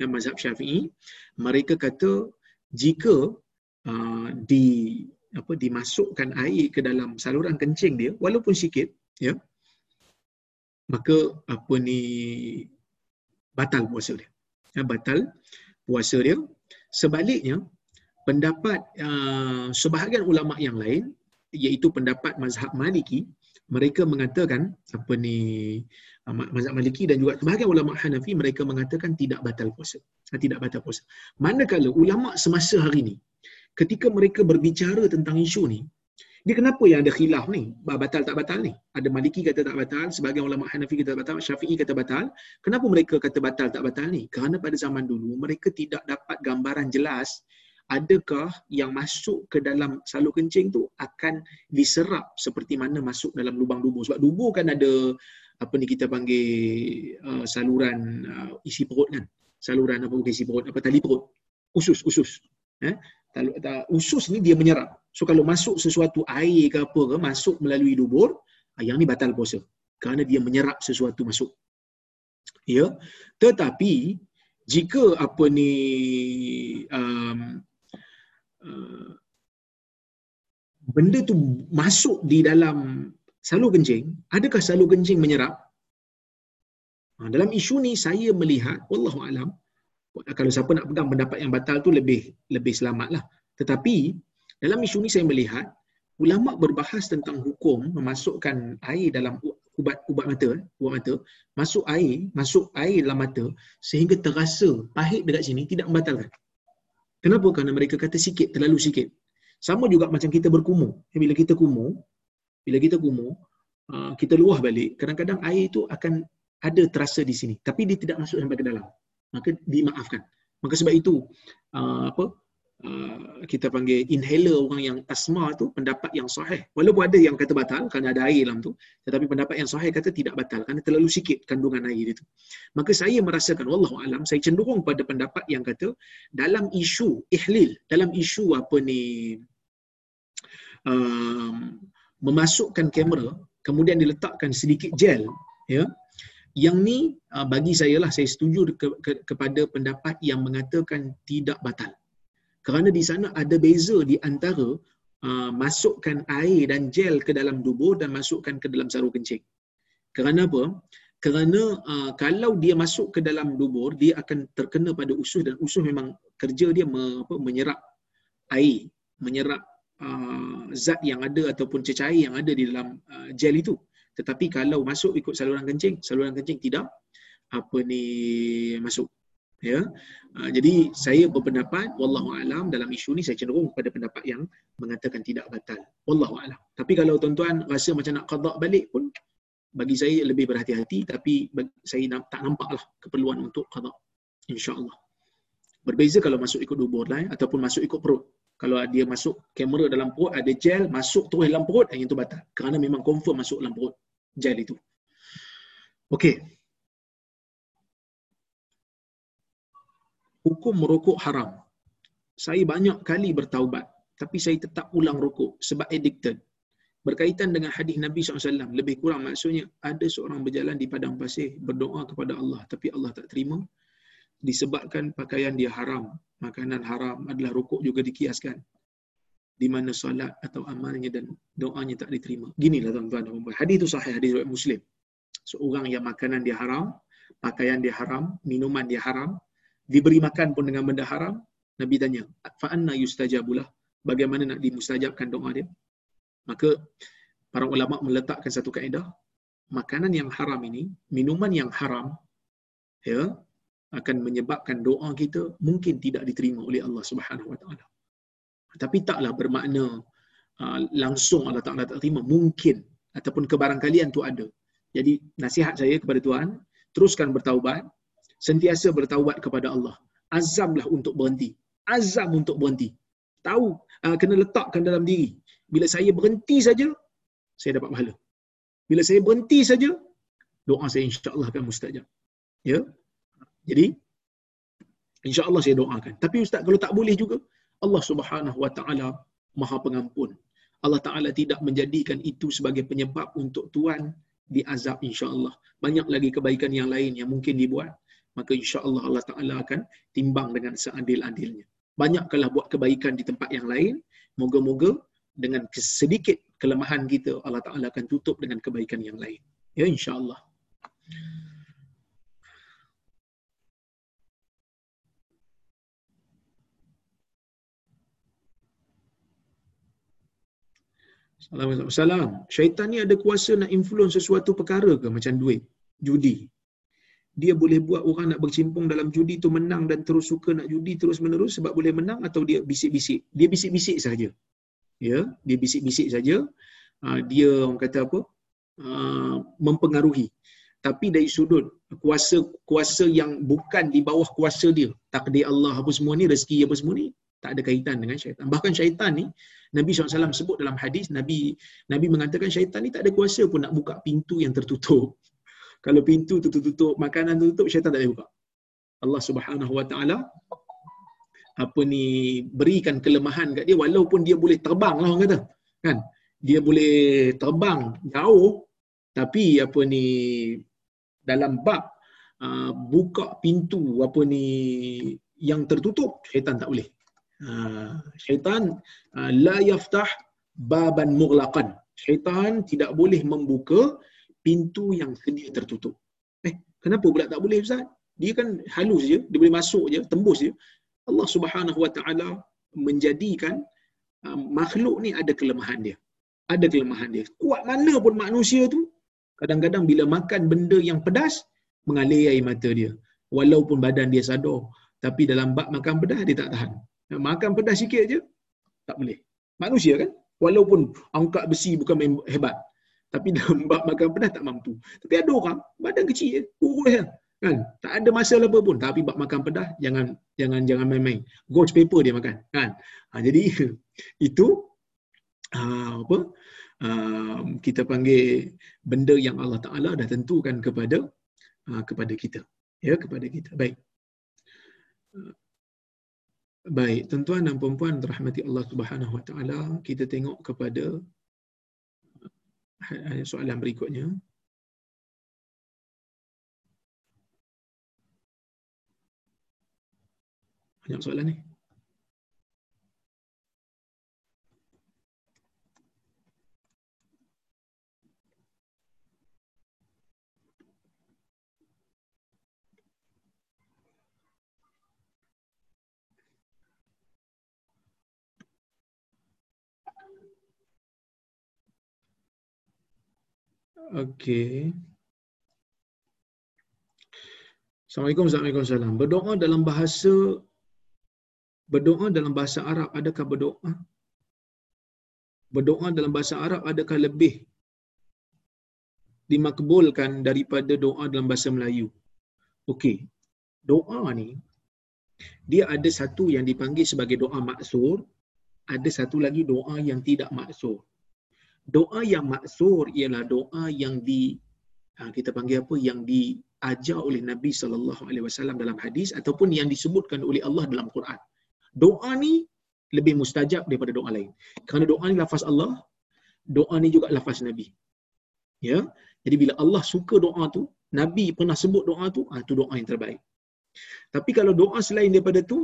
Ya, mazhab Syafi'i mereka kata jika uh, di apa dimasukkan air ke dalam saluran kencing dia walaupun sikit ya maka apa ni batal puasa dia. Ya, batal puasa dia. Sebaliknya pendapat uh, sebahagian ulama yang lain iaitu pendapat mazhab Maliki mereka mengatakan apa ni uh, mazhab Maliki dan juga sebahagian ulama Hanafi mereka mengatakan tidak batal puasa. Uh, tidak batal puasa. Manakala ulama semasa hari ini ketika mereka berbicara tentang isu ni dia kenapa yang ada khilaf ni? Batal tak batal ni? Ada Maliki kata tak batal sebahagian ulama Hanafi kata batal Syafi'i kata batal. Kenapa mereka kata batal tak batal ni? Kerana pada zaman dulu mereka tidak dapat gambaran jelas adakah yang masuk ke dalam salur kencing tu akan diserap seperti mana masuk dalam lubang dubur? Sebab dubur kan ada apa ni kita panggil uh, saluran uh, isi perut kan? Saluran apa bukan isi perut apa tali perut. Usus usus. Eh? Ta, usus ni dia menyerap. So kalau masuk sesuatu air ke apa ke masuk melalui dubur uh, yang ni batal puasa. Kerana dia menyerap sesuatu masuk. Ya? Tetapi jika apa ni um, Uh, benda tu masuk di dalam salur kencing, adakah salur kencing menyerap? Ha, dalam isu ni saya melihat, wallahu alam, kalau siapa nak pegang pendapat yang batal tu lebih lebih selamatlah. Tetapi dalam isu ni saya melihat ulama berbahas tentang hukum memasukkan air dalam ubat ubat mata ubat mata masuk air masuk air dalam mata sehingga terasa pahit dekat sini tidak membatalkan kenapa? Kerana mereka kata sikit terlalu sikit. Sama juga macam kita berkumur eh, bila kita kumur bila kita kumur ah, kita luah balik. Kadang-kadang air itu akan ada terasa di sini. Tapi dia tidak masuk sampai ke dalam. Maka dimaafkan. Maka sebab itu ah, apa Uh, kita panggil inhaler orang yang asma tu pendapat yang sahih. Walaupun ada yang kata batal kerana ada air dalam tu, tetapi pendapat yang sahih kata tidak batal kerana terlalu sikit kandungan air itu. Maka saya merasakan wallahu alam saya cenderung pada pendapat yang kata dalam isu ihlil, dalam isu apa ni um, memasukkan kamera kemudian diletakkan sedikit gel ya yang ni uh, bagi saya lah saya setuju ke, ke, kepada pendapat yang mengatakan tidak batal kerana di sana ada beza di antara uh, masukkan air dan gel ke dalam dubur dan masukkan ke dalam sarung kencing. Kerana apa? Kerana uh, kalau dia masuk ke dalam dubur, dia akan terkena pada usus dan usus memang kerja dia me, apa, menyerap air, menyerap uh, zat yang ada ataupun cecair yang ada di dalam uh, gel itu. Tetapi kalau masuk ikut saluran kencing, saluran kencing tidak apa ni masuk ya. Uh, jadi saya berpendapat wallahu alam dalam isu ni saya cenderung pada pendapat yang mengatakan tidak batal. Wallahu alam. Tapi kalau tuan-tuan rasa macam nak qada balik pun bagi saya lebih berhati-hati tapi saya tak nampaklah keperluan untuk qada insyaallah. Berbeza kalau masuk ikut dubur ya, ataupun masuk ikut perut. Kalau dia masuk kamera dalam perut ada gel masuk terus dalam perut yang itu batal. Kerana memang confirm masuk dalam perut gel itu. Okey hukum merokok haram. Saya banyak kali bertaubat, tapi saya tetap ulang rokok sebab addicted. Berkaitan dengan hadis Nabi SAW, lebih kurang maksudnya ada seorang berjalan di padang pasir berdoa kepada Allah, tapi Allah tak terima. Disebabkan pakaian dia haram, makanan haram adalah rokok juga dikiaskan. Di mana solat atau amalnya dan doanya tak diterima. Ginilah tuan-tuan dan puan Hadis itu sahih, hadis Muslim. Seorang yang makanan dia haram, pakaian dia haram, minuman dia haram, diberi makan pun dengan benda haram, Nabi tanya, fa anna yustajabulah? Bagaimana nak dimustajabkan doa dia? Maka para ulama meletakkan satu kaedah, makanan yang haram ini, minuman yang haram, ya, akan menyebabkan doa kita mungkin tidak diterima oleh Allah Subhanahu Wa Taala. Tapi taklah bermakna uh, langsung Allah Taala tak terima, mungkin ataupun kebarangkalian tu ada. Jadi nasihat saya kepada tuan, teruskan bertaubat, sentiasa bertaubat kepada Allah. Azamlah untuk berhenti. Azam untuk berhenti. Tahu, uh, kena letakkan dalam diri. Bila saya berhenti saja, saya dapat pahala. Bila saya berhenti saja, doa saya insya-Allah akan mustajab. Ya. Jadi insya-Allah saya doakan. Tapi ustaz kalau tak boleh juga, Allah Subhanahu wa taala Maha Pengampun. Allah Taala tidak menjadikan itu sebagai penyebab untuk tuan diazab insya-Allah. Banyak lagi kebaikan yang lain yang mungkin dibuat maka insya-Allah Allah Taala akan timbang dengan seadil-adilnya. Banyaklah buat kebaikan di tempat yang lain, moga-moga dengan sedikit kelemahan kita Allah Taala akan tutup dengan kebaikan yang lain. Ya insya-Allah. Assalamualaikum. Syaitan ni ada kuasa nak influence sesuatu perkara ke macam duit, judi, dia boleh buat orang nak bercimpung dalam judi tu menang dan terus suka nak judi terus menerus sebab boleh menang atau dia bisik-bisik? Dia bisik-bisik saja ya dia bisik-bisik saja. Uh, dia orang kata apa? Uh, mempengaruhi. Tapi dari sudut kuasa kuasa yang bukan di bawah kuasa dia takdir Allah apa semua ni rezeki apa semua ni tak ada kaitan dengan syaitan. Bahkan syaitan ni Nabi SAW sebut dalam hadis Nabi Nabi mengatakan syaitan ni tak ada kuasa pun nak buka pintu yang tertutup kalau pintu tutup-tutup, makanan tutup, syaitan tak boleh buka. Allah Subhanahu Wa Taala apa ni berikan kelemahan kat dia walaupun dia boleh terbang lah orang kata. Kan? Dia boleh terbang jauh tapi apa ni dalam bab uh, buka pintu apa ni yang tertutup syaitan tak boleh. Uh, syaitan uh, la yaftah baban mughlaqan. Syaitan tidak boleh membuka pintu yang sedia tertutup. Eh, kenapa pula tak boleh Ustaz? Dia kan halus je, dia boleh masuk je, tembus je. Allah Subhanahu Wa Taala menjadikan uh, makhluk ni ada kelemahan dia. Ada kelemahan dia. Kuat mana pun manusia tu, Kadang-kadang bila makan benda yang pedas, mengalir air mata dia. Walaupun badan dia sadar. Tapi dalam bab makan pedas, dia tak tahan. Makan pedas sikit je, tak boleh. Manusia kan? Walaupun angkat besi bukan hebat. Tapi dalam bab makan pedas tak mampu. Tapi ada orang, badan kecil je, kurus je. Kan? Tak ada masalah apa pun. Tapi bab makan pedas, jangan jangan jangan main-main. Ghost paper dia makan. Kan? Ha, jadi, itu uh, apa? Uh, kita panggil benda yang Allah Ta'ala dah tentukan kepada uh, kepada kita. Ya, kepada kita. Baik. Baik, tuan-tuan dan puan-puan rahmati Allah Subhanahu Wa Taala, kita tengok kepada soalan berikutnya. Banyak soalan ni. Okey. Assalamualaikum warahmatullahi Berdoa dalam bahasa berdoa dalam bahasa Arab adakah berdoa? Berdoa dalam bahasa Arab adakah lebih dimakbulkan daripada doa dalam bahasa Melayu? Okey. Doa ni dia ada satu yang dipanggil sebagai doa maksur, ada satu lagi doa yang tidak maksur doa yang maksur ialah doa yang di ha, kita panggil apa yang diajar oleh Nabi sallallahu alaihi wasallam dalam hadis ataupun yang disebutkan oleh Allah dalam Quran. Doa ni lebih mustajab daripada doa lain. Kerana doa ni lafaz Allah, doa ni juga lafaz Nabi. Ya. Jadi bila Allah suka doa tu, Nabi pernah sebut doa tu, ah tu doa yang terbaik. Tapi kalau doa selain daripada tu,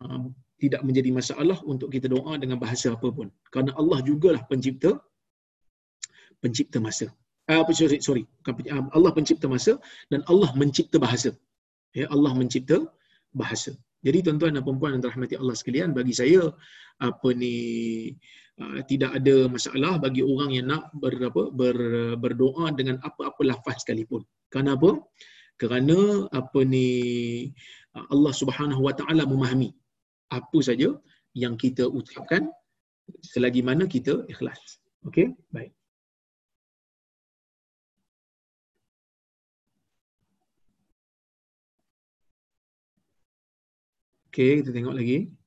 ha, tidak menjadi masalah untuk kita doa dengan bahasa apa pun. Kerana Allah jugalah pencipta pencipta masa. Ah, uh, sorry, sorry. Ah, Allah pencipta masa dan Allah mencipta bahasa. Ya, Allah mencipta bahasa. Jadi tuan-tuan dan puan-puan yang dirahmati Allah sekalian, bagi saya apa ni uh, tidak ada masalah bagi orang yang nak ber, apa, ber, berdoa dengan apa-apa lafaz sekalipun. Kenapa? Kerana apa ni Allah Subhanahu Wa Taala memahami apa saja yang kita ucapkan selagi mana kita ikhlas. Okey? Baik. Okey, kita tengok lagi.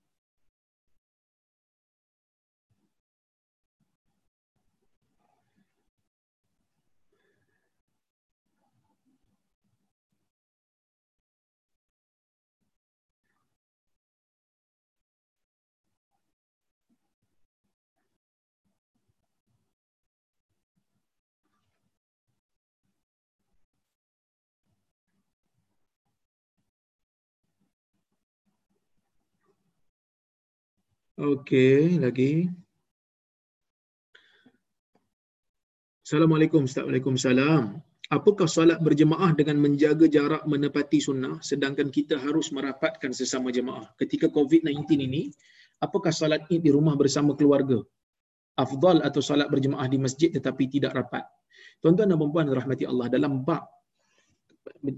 Okey, lagi. Assalamualaikum, Assalamualaikum. Apakah solat berjemaah dengan menjaga jarak menepati sunnah sedangkan kita harus merapatkan sesama jemaah? Ketika COVID-19 ini, apakah solat di rumah bersama keluarga? Afdal atau solat berjemaah di masjid tetapi tidak rapat? Tuan-tuan dan puan-puan rahmati Allah, dalam bab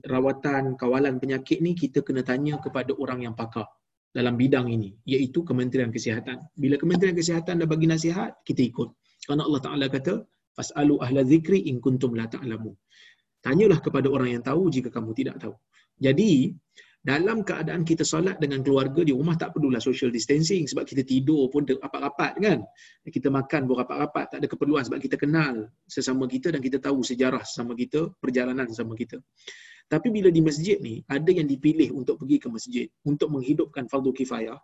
rawatan, kawalan penyakit ni kita kena tanya kepada orang yang pakar dalam bidang ini iaitu Kementerian Kesihatan. Bila Kementerian Kesihatan dah bagi nasihat, kita ikut. Kerana Allah Taala kata, "Fas'alu ahla dzikri in kuntum la ta'lamu." Tanyalah kepada orang yang tahu jika kamu tidak tahu. Jadi, dalam keadaan kita solat dengan keluarga di rumah tak perlulah social distancing sebab kita tidur pun rapat-rapat kan. Kita makan pun rapat-rapat, tak ada keperluan sebab kita kenal sesama kita dan kita tahu sejarah sesama kita, perjalanan sesama kita. Tapi bila di masjid ni ada yang dipilih untuk pergi ke masjid untuk menghidupkan fardu kifayah,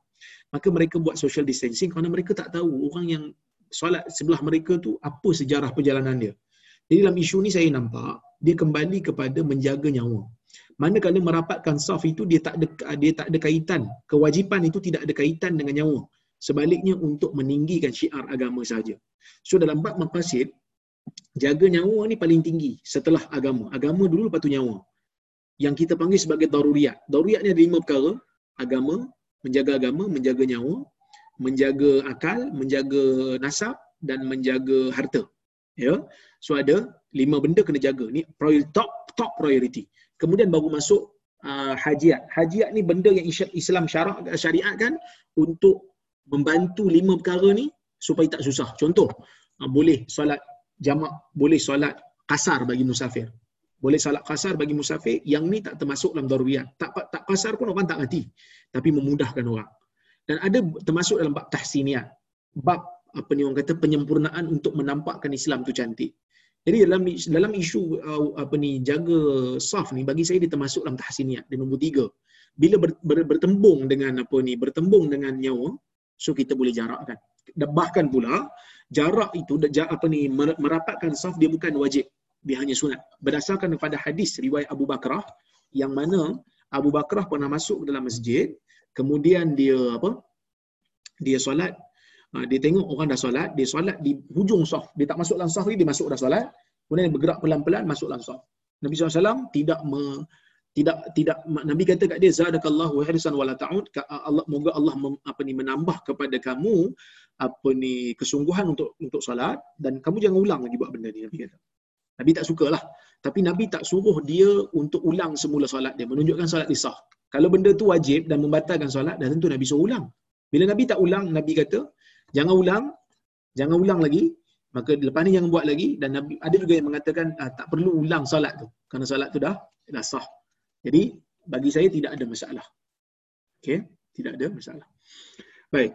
maka mereka buat social distancing kerana mereka tak tahu orang yang solat sebelah mereka tu apa sejarah perjalanan dia. Jadi dalam isu ni saya nampak dia kembali kepada menjaga nyawa. Manakala merapatkan saf itu dia tak ada dia tak ada kaitan, kewajipan itu tidak ada kaitan dengan nyawa. Sebaliknya untuk meninggikan syiar agama saja. So dalam bab maqasid jaga nyawa ni paling tinggi setelah agama. Agama dulu lepas tu nyawa yang kita panggil sebagai daruriyat. Daruriyat ni ada lima perkara. Agama, menjaga agama, menjaga nyawa, menjaga akal, menjaga nasab dan menjaga harta. Ya. So ada lima benda kena jaga. Ni top top priority. Kemudian baru masuk uh, hajiat. Hajiat ni benda yang Islam syarak syariat kan untuk membantu lima perkara ni supaya tak susah. Contoh, uh, boleh solat jamak, boleh solat kasar bagi musafir. Boleh solat kasar bagi musafir, yang ni tak termasuk dalam daruriyat. Tak tak kasar pun orang tak mati. Tapi memudahkan orang. Dan ada termasuk dalam bab tahsiniat. Bab apa ni orang kata penyempurnaan untuk menampakkan Islam tu cantik. Jadi dalam dalam isu uh, apa ni jaga saf ni bagi saya dia termasuk dalam tahsiniat dia nombor tiga. Bila ber, ber, bertembung dengan apa ni bertembung dengan nyawa so kita boleh jarakkan. Dan bahkan pula jarak itu apa ni merapatkan saf dia bukan wajib dia hanya sunat. Berdasarkan kepada hadis riwayat Abu Bakrah yang mana Abu Bakrah pernah masuk ke dalam masjid kemudian dia apa dia solat Ha, dia tengok orang dah solat, dia solat di hujung saf. Dia tak masuk dalam saf dia masuk dah solat. Kemudian dia bergerak pelan-pelan masuk dalam saf. Nabi SAW tidak me, tidak tidak Nabi kata kat dia zadakallahu hirsan wala ta'ud Allah moga Allah mem, apa ni menambah kepada kamu apa ni kesungguhan untuk untuk solat dan kamu jangan ulang lagi buat benda ni Nabi kata. Nabi tak sukalah. Tapi Nabi tak suruh dia untuk ulang semula solat. Dia menunjukkan solat dia sah. Kalau benda tu wajib dan membatalkan solat dan tentu Nabi suruh ulang. Bila Nabi tak ulang, Nabi kata, jangan ulang jangan ulang lagi. Maka lepas ni jangan buat lagi. Dan nabi ada juga yang mengatakan ah, tak perlu ulang solat tu. Kerana solat tu dah dah sah. Jadi bagi saya tidak ada masalah. Okey? Tidak ada masalah. Baik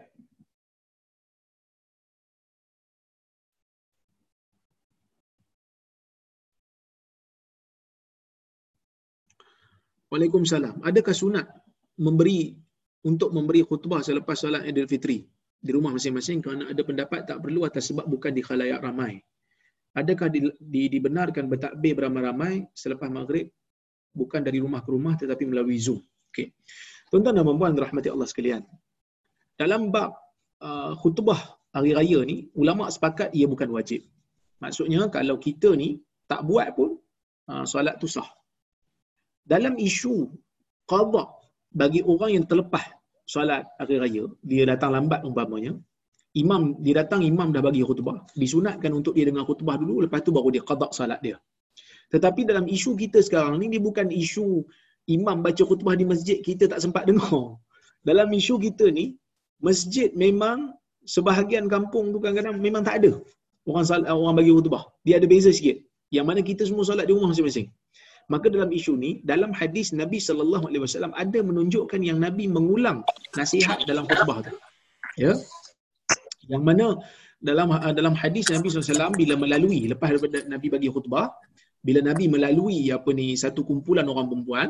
Waalaikumsalam. Adakah sunat memberi untuk memberi khutbah selepas solat Idul Fitri? di rumah masing-masing kerana ada pendapat tak perlu atas sebab bukan di khalayak ramai. Adakah di, di, dibenarkan bertakbir beramai-ramai selepas maghrib bukan dari rumah ke rumah tetapi melalui Zoom? Okey. Tuan-tuan dan puan rahmati Allah sekalian. Dalam bab uh, khutbah hari raya ni, ulama sepakat ia bukan wajib. Maksudnya kalau kita ni tak buat pun uh, solat tu sah. Dalam isu qada bagi orang yang terlepas solat hari raya, dia datang lambat umpamanya, imam dia datang imam dah bagi khutbah, disunatkan untuk dia dengar khutbah dulu lepas tu baru dia qada solat dia. Tetapi dalam isu kita sekarang ni dia bukan isu imam baca khutbah di masjid kita tak sempat dengar. Dalam isu kita ni masjid memang sebahagian kampung tu kadang-kadang memang tak ada orang orang bagi khutbah. Dia ada beza sikit. Yang mana kita semua solat di rumah masing-masing. Maka dalam isu ni, dalam hadis Nabi sallallahu alaihi wasallam ada menunjukkan yang Nabi mengulang nasihat dalam khutbah tu. Ya. Yang mana dalam dalam hadis Nabi SAW bila melalui lepas daripada Nabi bagi khutbah, bila Nabi melalui apa ni satu kumpulan orang perempuan,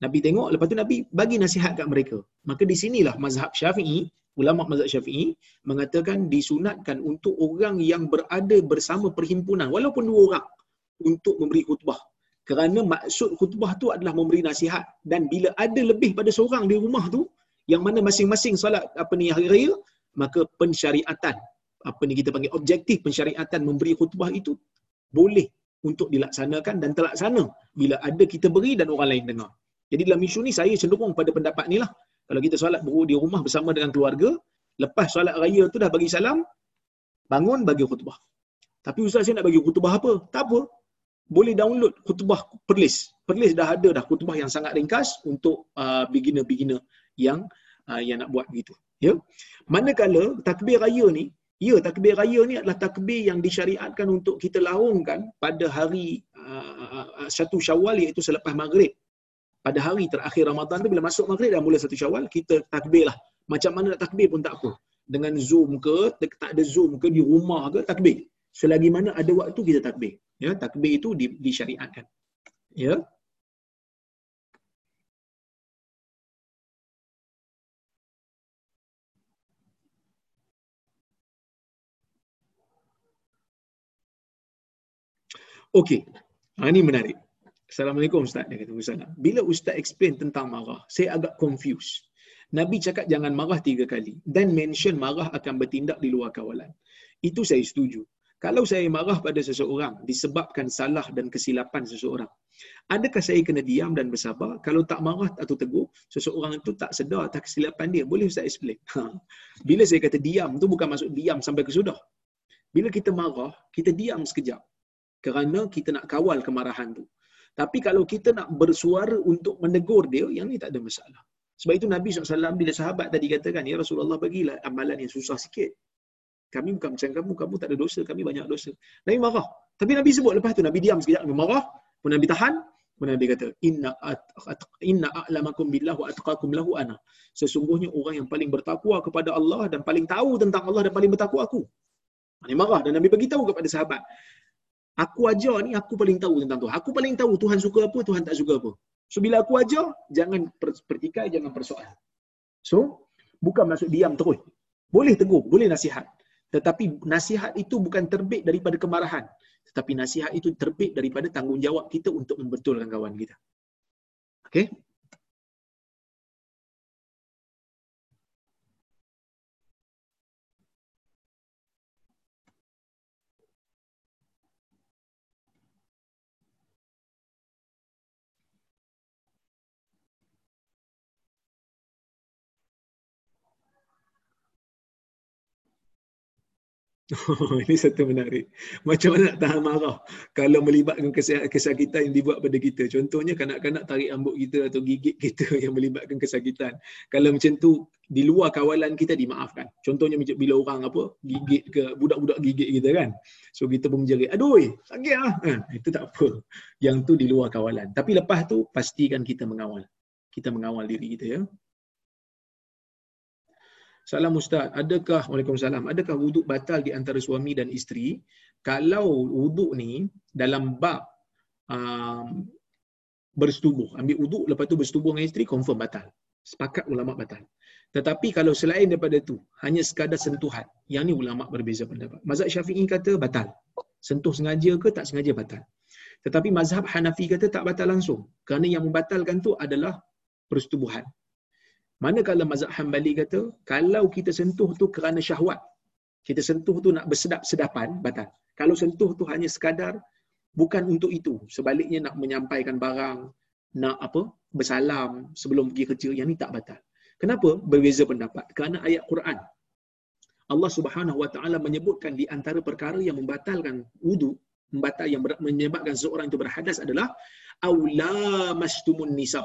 Nabi tengok lepas tu Nabi bagi nasihat kat mereka. Maka di sinilah mazhab Syafi'i, ulama mazhab Syafi'i mengatakan disunatkan untuk orang yang berada bersama perhimpunan walaupun dua orang untuk memberi khutbah kerana maksud khutbah tu adalah memberi nasihat dan bila ada lebih pada seorang di rumah tu yang mana masing-masing solat apa ni hari raya maka pensyariatan apa ni kita panggil objektif pensyariatan memberi khutbah itu boleh untuk dilaksanakan dan terlaksana bila ada kita beri dan orang lain dengar. Jadi dalam isu ni saya cenderung pada pendapat ni lah. Kalau kita solat di rumah bersama dengan keluarga, lepas solat raya tu dah bagi salam, bangun bagi khutbah. Tapi ustaz saya nak bagi khutbah apa? Tak apa boleh download khutbah perlis. Perlis dah ada dah khutbah yang sangat ringkas untuk uh, beginner-beginner yang uh, yang nak buat begitu. Ya. Manakala takbir raya ni, ya takbir raya ni adalah takbir yang disyariatkan untuk kita laungkan pada hari uh, satu Syawal iaitu selepas Maghrib. Pada hari terakhir Ramadan tu bila masuk Maghrib dah mula satu Syawal, kita takbirlah. Macam mana nak takbir pun tak apa. Dengan Zoom ke, tak ada Zoom ke di rumah ke, takbir. Selagi mana ada waktu kita takbir ya takbir itu di, disyariatkan ya Okey. Ha, ini menarik. Assalamualaikum Ustaz. Dia kata, Ustaz. Bila Ustaz explain tentang marah, saya agak confused. Nabi cakap jangan marah tiga kali. Dan mention marah akan bertindak di luar kawalan. Itu saya setuju. Kalau saya marah pada seseorang disebabkan salah dan kesilapan seseorang, adakah saya kena diam dan bersabar? Kalau tak marah atau tegur, seseorang itu tak sedar atas kesilapan dia. Boleh Ustaz explain? Ha. Bila saya kata diam, tu bukan maksud diam sampai kesudah. Bila kita marah, kita diam sekejap. Kerana kita nak kawal kemarahan tu. Tapi kalau kita nak bersuara untuk menegur dia, yang ni tak ada masalah. Sebab itu Nabi SAW bila sahabat tadi katakan, Ya Rasulullah bagilah amalan yang susah sikit. Kami bukan macam kamu, kamu tak ada dosa, kami banyak dosa. Nabi marah. Tapi Nabi sebut lepas tu, Nabi diam sekejap, Nabi marah, pun Nabi tahan, pun Nabi kata, Inna, inna a'lamakum billah wa atqakum lahu ana. Sesungguhnya orang yang paling bertakwa kepada Allah dan paling tahu tentang Allah dan paling bertakwa aku. Nabi marah dan Nabi bagi tahu kepada sahabat. Aku ajar ni, aku paling tahu tentang Tuhan. Aku paling tahu Tuhan suka apa, Tuhan tak suka apa. So bila aku ajar, jangan pertikai, jangan persoal. So, bukan maksud diam terus. Boleh tegur, boleh nasihat. Tetapi nasihat itu bukan terbit daripada kemarahan. Tetapi nasihat itu terbit daripada tanggungjawab kita untuk membetulkan kawan kita. Okay? ini satu menarik. Macam mana nak tahan marah kalau melibatkan kesakitan yang dibuat pada kita. Contohnya kanak-kanak tarik rambut kita atau gigit kita yang melibatkan kesakitan. Kalau macam tu di luar kawalan kita dimaafkan. Contohnya bila orang apa gigit ke budak-budak gigit kita kan. So kita pun menjerit, aduh sakit lah. Ha, itu tak apa. Yang tu di luar kawalan. Tapi lepas tu pastikan kita mengawal. Kita mengawal diri kita ya. Salam Ustaz, adakah Waalaikumsalam, adakah wuduk batal di antara suami dan isteri? Kalau wuduk ni dalam bab um, bersetubuh, ambil wuduk lepas tu bersetubuh dengan isteri, confirm batal. Sepakat ulama batal. Tetapi kalau selain daripada tu, hanya sekadar sentuhan, yang ni ulama berbeza pendapat. Mazhab Syafi'i kata batal. Sentuh sengaja ke tak sengaja batal. Tetapi mazhab Hanafi kata tak batal langsung. Kerana yang membatalkan tu adalah persetubuhan. Manakala mazhab Hambali kata, kalau kita sentuh tu kerana syahwat, kita sentuh tu nak bersedap-sedapan, batal. Kalau sentuh tu hanya sekadar bukan untuk itu, sebaliknya nak menyampaikan barang, nak apa? bersalam sebelum pergi kerja, yang ni tak batal. Kenapa? Berbeza pendapat. Kerana ayat Quran. Allah Subhanahu Wa Taala menyebutkan di antara perkara yang membatalkan wudu, membatal yang menyebabkan seorang itu berhadas adalah aula mastumun nisa.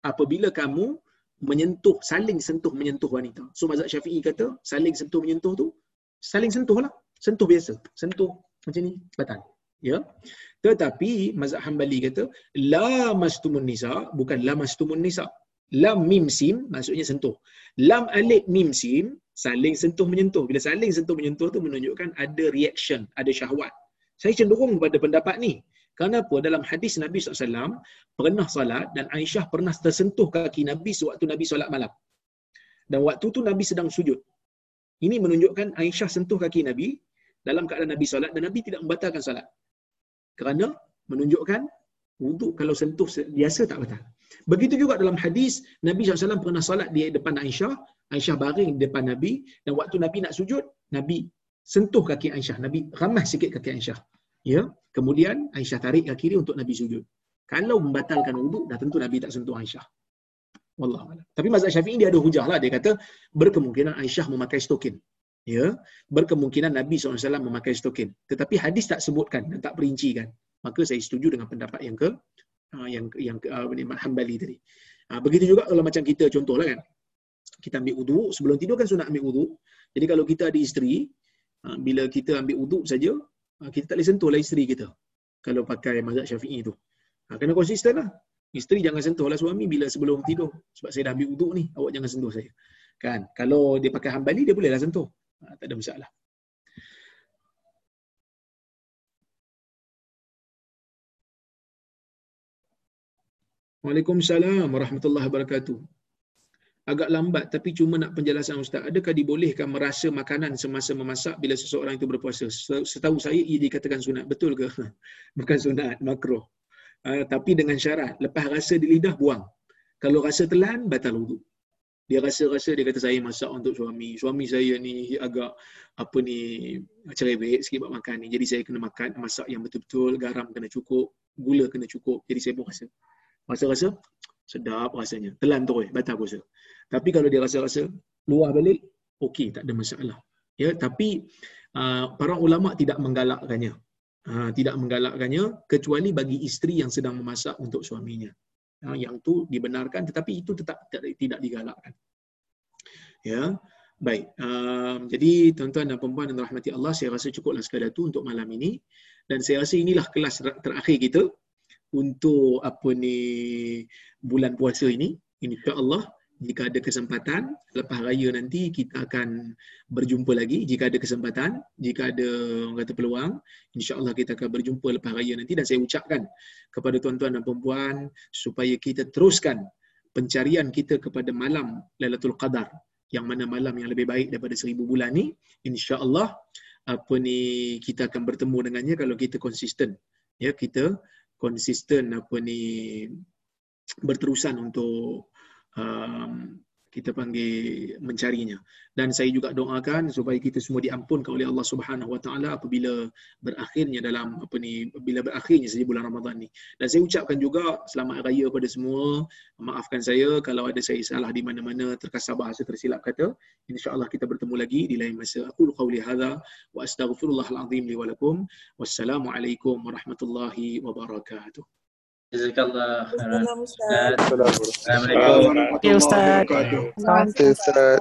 Apabila kamu menyentuh, saling sentuh menyentuh wanita. So mazhab Syafi'i kata, saling sentuh menyentuh tu, saling sentuh lah. Sentuh biasa. Sentuh macam ni, batal. Ya. Tetapi mazhab Hanbali kata, la mastumun nisa, bukan la mastumun nisa. Lam mim sim, maksudnya sentuh. Lam alif mim sim, saling sentuh menyentuh. Bila saling sentuh menyentuh tu menunjukkan ada reaction, ada syahwat. Saya cenderung pada pendapat ni. Kenapa? Dalam hadis Nabi SAW pernah salat dan Aisyah pernah tersentuh kaki Nabi sewaktu Nabi salat malam. Dan waktu tu Nabi sedang sujud. Ini menunjukkan Aisyah sentuh kaki Nabi dalam keadaan Nabi salat dan Nabi tidak membatalkan salat. Kerana menunjukkan wuduk kalau sentuh biasa tak batal. Begitu juga dalam hadis Nabi SAW pernah salat di depan Aisyah. Aisyah baring di depan Nabi dan waktu Nabi nak sujud, Nabi sentuh kaki Aisyah. Nabi ramah sikit kaki Aisyah. Ya, kemudian Aisyah tarik kaki dia untuk Nabi sujud. Kalau membatalkan wuduk, dah tentu Nabi tak sentuh Aisyah. Wallahu a'lam. Tapi mazhab Syafi'i dia ada hujah lah. Dia kata berkemungkinan Aisyah memakai stokin. Ya, berkemungkinan Nabi SAW memakai stokin. Tetapi hadis tak sebutkan dan tak perincikan. Maka saya setuju dengan pendapat yang ke uh, yang yang uh, Imam Hanbali tadi. Uh, begitu juga kalau macam kita contohlah kan. Kita ambil wuduk, sebelum tidur kan sunat ambil wuduk. Jadi kalau kita ada isteri, uh, bila kita ambil wuduk saja, kita tak boleh sentuh lah isteri kita kalau pakai mazhab syafi'i tu. Ha, kena konsisten lah. Isteri jangan sentuh lah suami bila sebelum tidur. Sebab saya dah ambil uduk ni, awak jangan sentuh saya. Kan? Kalau dia pakai hambali, dia bolehlah sentuh. Ha, tak ada masalah. Waalaikumsalam warahmatullahi wabarakatuh agak lambat tapi cuma nak penjelasan ustaz adakah dibolehkan merasa makanan semasa memasak bila seseorang itu berpuasa? Setahu saya ia dikatakan sunat. Betul ke? Bukan sunat makruh. Uh, tapi dengan syarat lepas rasa di lidah buang. Kalau rasa telan batal wudu dia rasa-rasa dia kata saya masak untuk suami. Suami saya ni agak apa ni cerewet sikit buat makan ni. Jadi saya kena makan masak yang betul-betul garam kena cukup gula kena cukup. Jadi saya pun rasa. Rasa-rasa sedap rasanya telan terus batal puasa tapi kalau dia rasa-rasa luar balik, okey, tak ada masalah. Ya, tapi uh, para ulama tidak menggalakkannya. Uh, tidak menggalakkannya kecuali bagi isteri yang sedang memasak untuk suaminya. Uh, yang tu dibenarkan tetapi itu tetap tidak digalakkan. Ya. Baik. Uh, jadi tuan-tuan dan puan dan rahmati Allah, saya rasa cukuplah sekadar itu untuk malam ini dan saya rasa inilah kelas terakhir kita untuk apa ni bulan puasa ini insya-Allah jika ada kesempatan lepas raya nanti kita akan berjumpa lagi. Jika ada kesempatan jika ada orang kata peluang insya-Allah kita akan berjumpa lepas raya nanti. Dan saya ucapkan kepada tuan-tuan dan puan supaya kita teruskan pencarian kita kepada malam Lailatul Qadar yang mana malam yang lebih baik daripada seribu bulan ni. insya-Allah apa ni kita akan bertemu dengannya kalau kita konsisten. Ya kita konsisten apa ni berterusan untuk um, kita panggil mencarinya. Dan saya juga doakan supaya kita semua diampunkan oleh Allah Subhanahu Wa Taala apabila berakhirnya dalam apa ni bila berakhirnya saja bulan Ramadan ni. Dan saya ucapkan juga selamat raya kepada semua. Maafkan saya kalau ada saya salah di mana-mana terkasar bahasa tersilap kata. Insyaallah kita bertemu lagi di lain masa. Aku qauli hadza wa astaghfirullahal azim li wa lakum. Wassalamu warahmatullahi wabarakatuh Jazakallah khairan. Assalamualaikum. Ya Ustaz. Ustaz.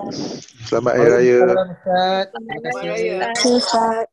Selamat Hari Raya. Ustaz. Terima kasih Ustaz.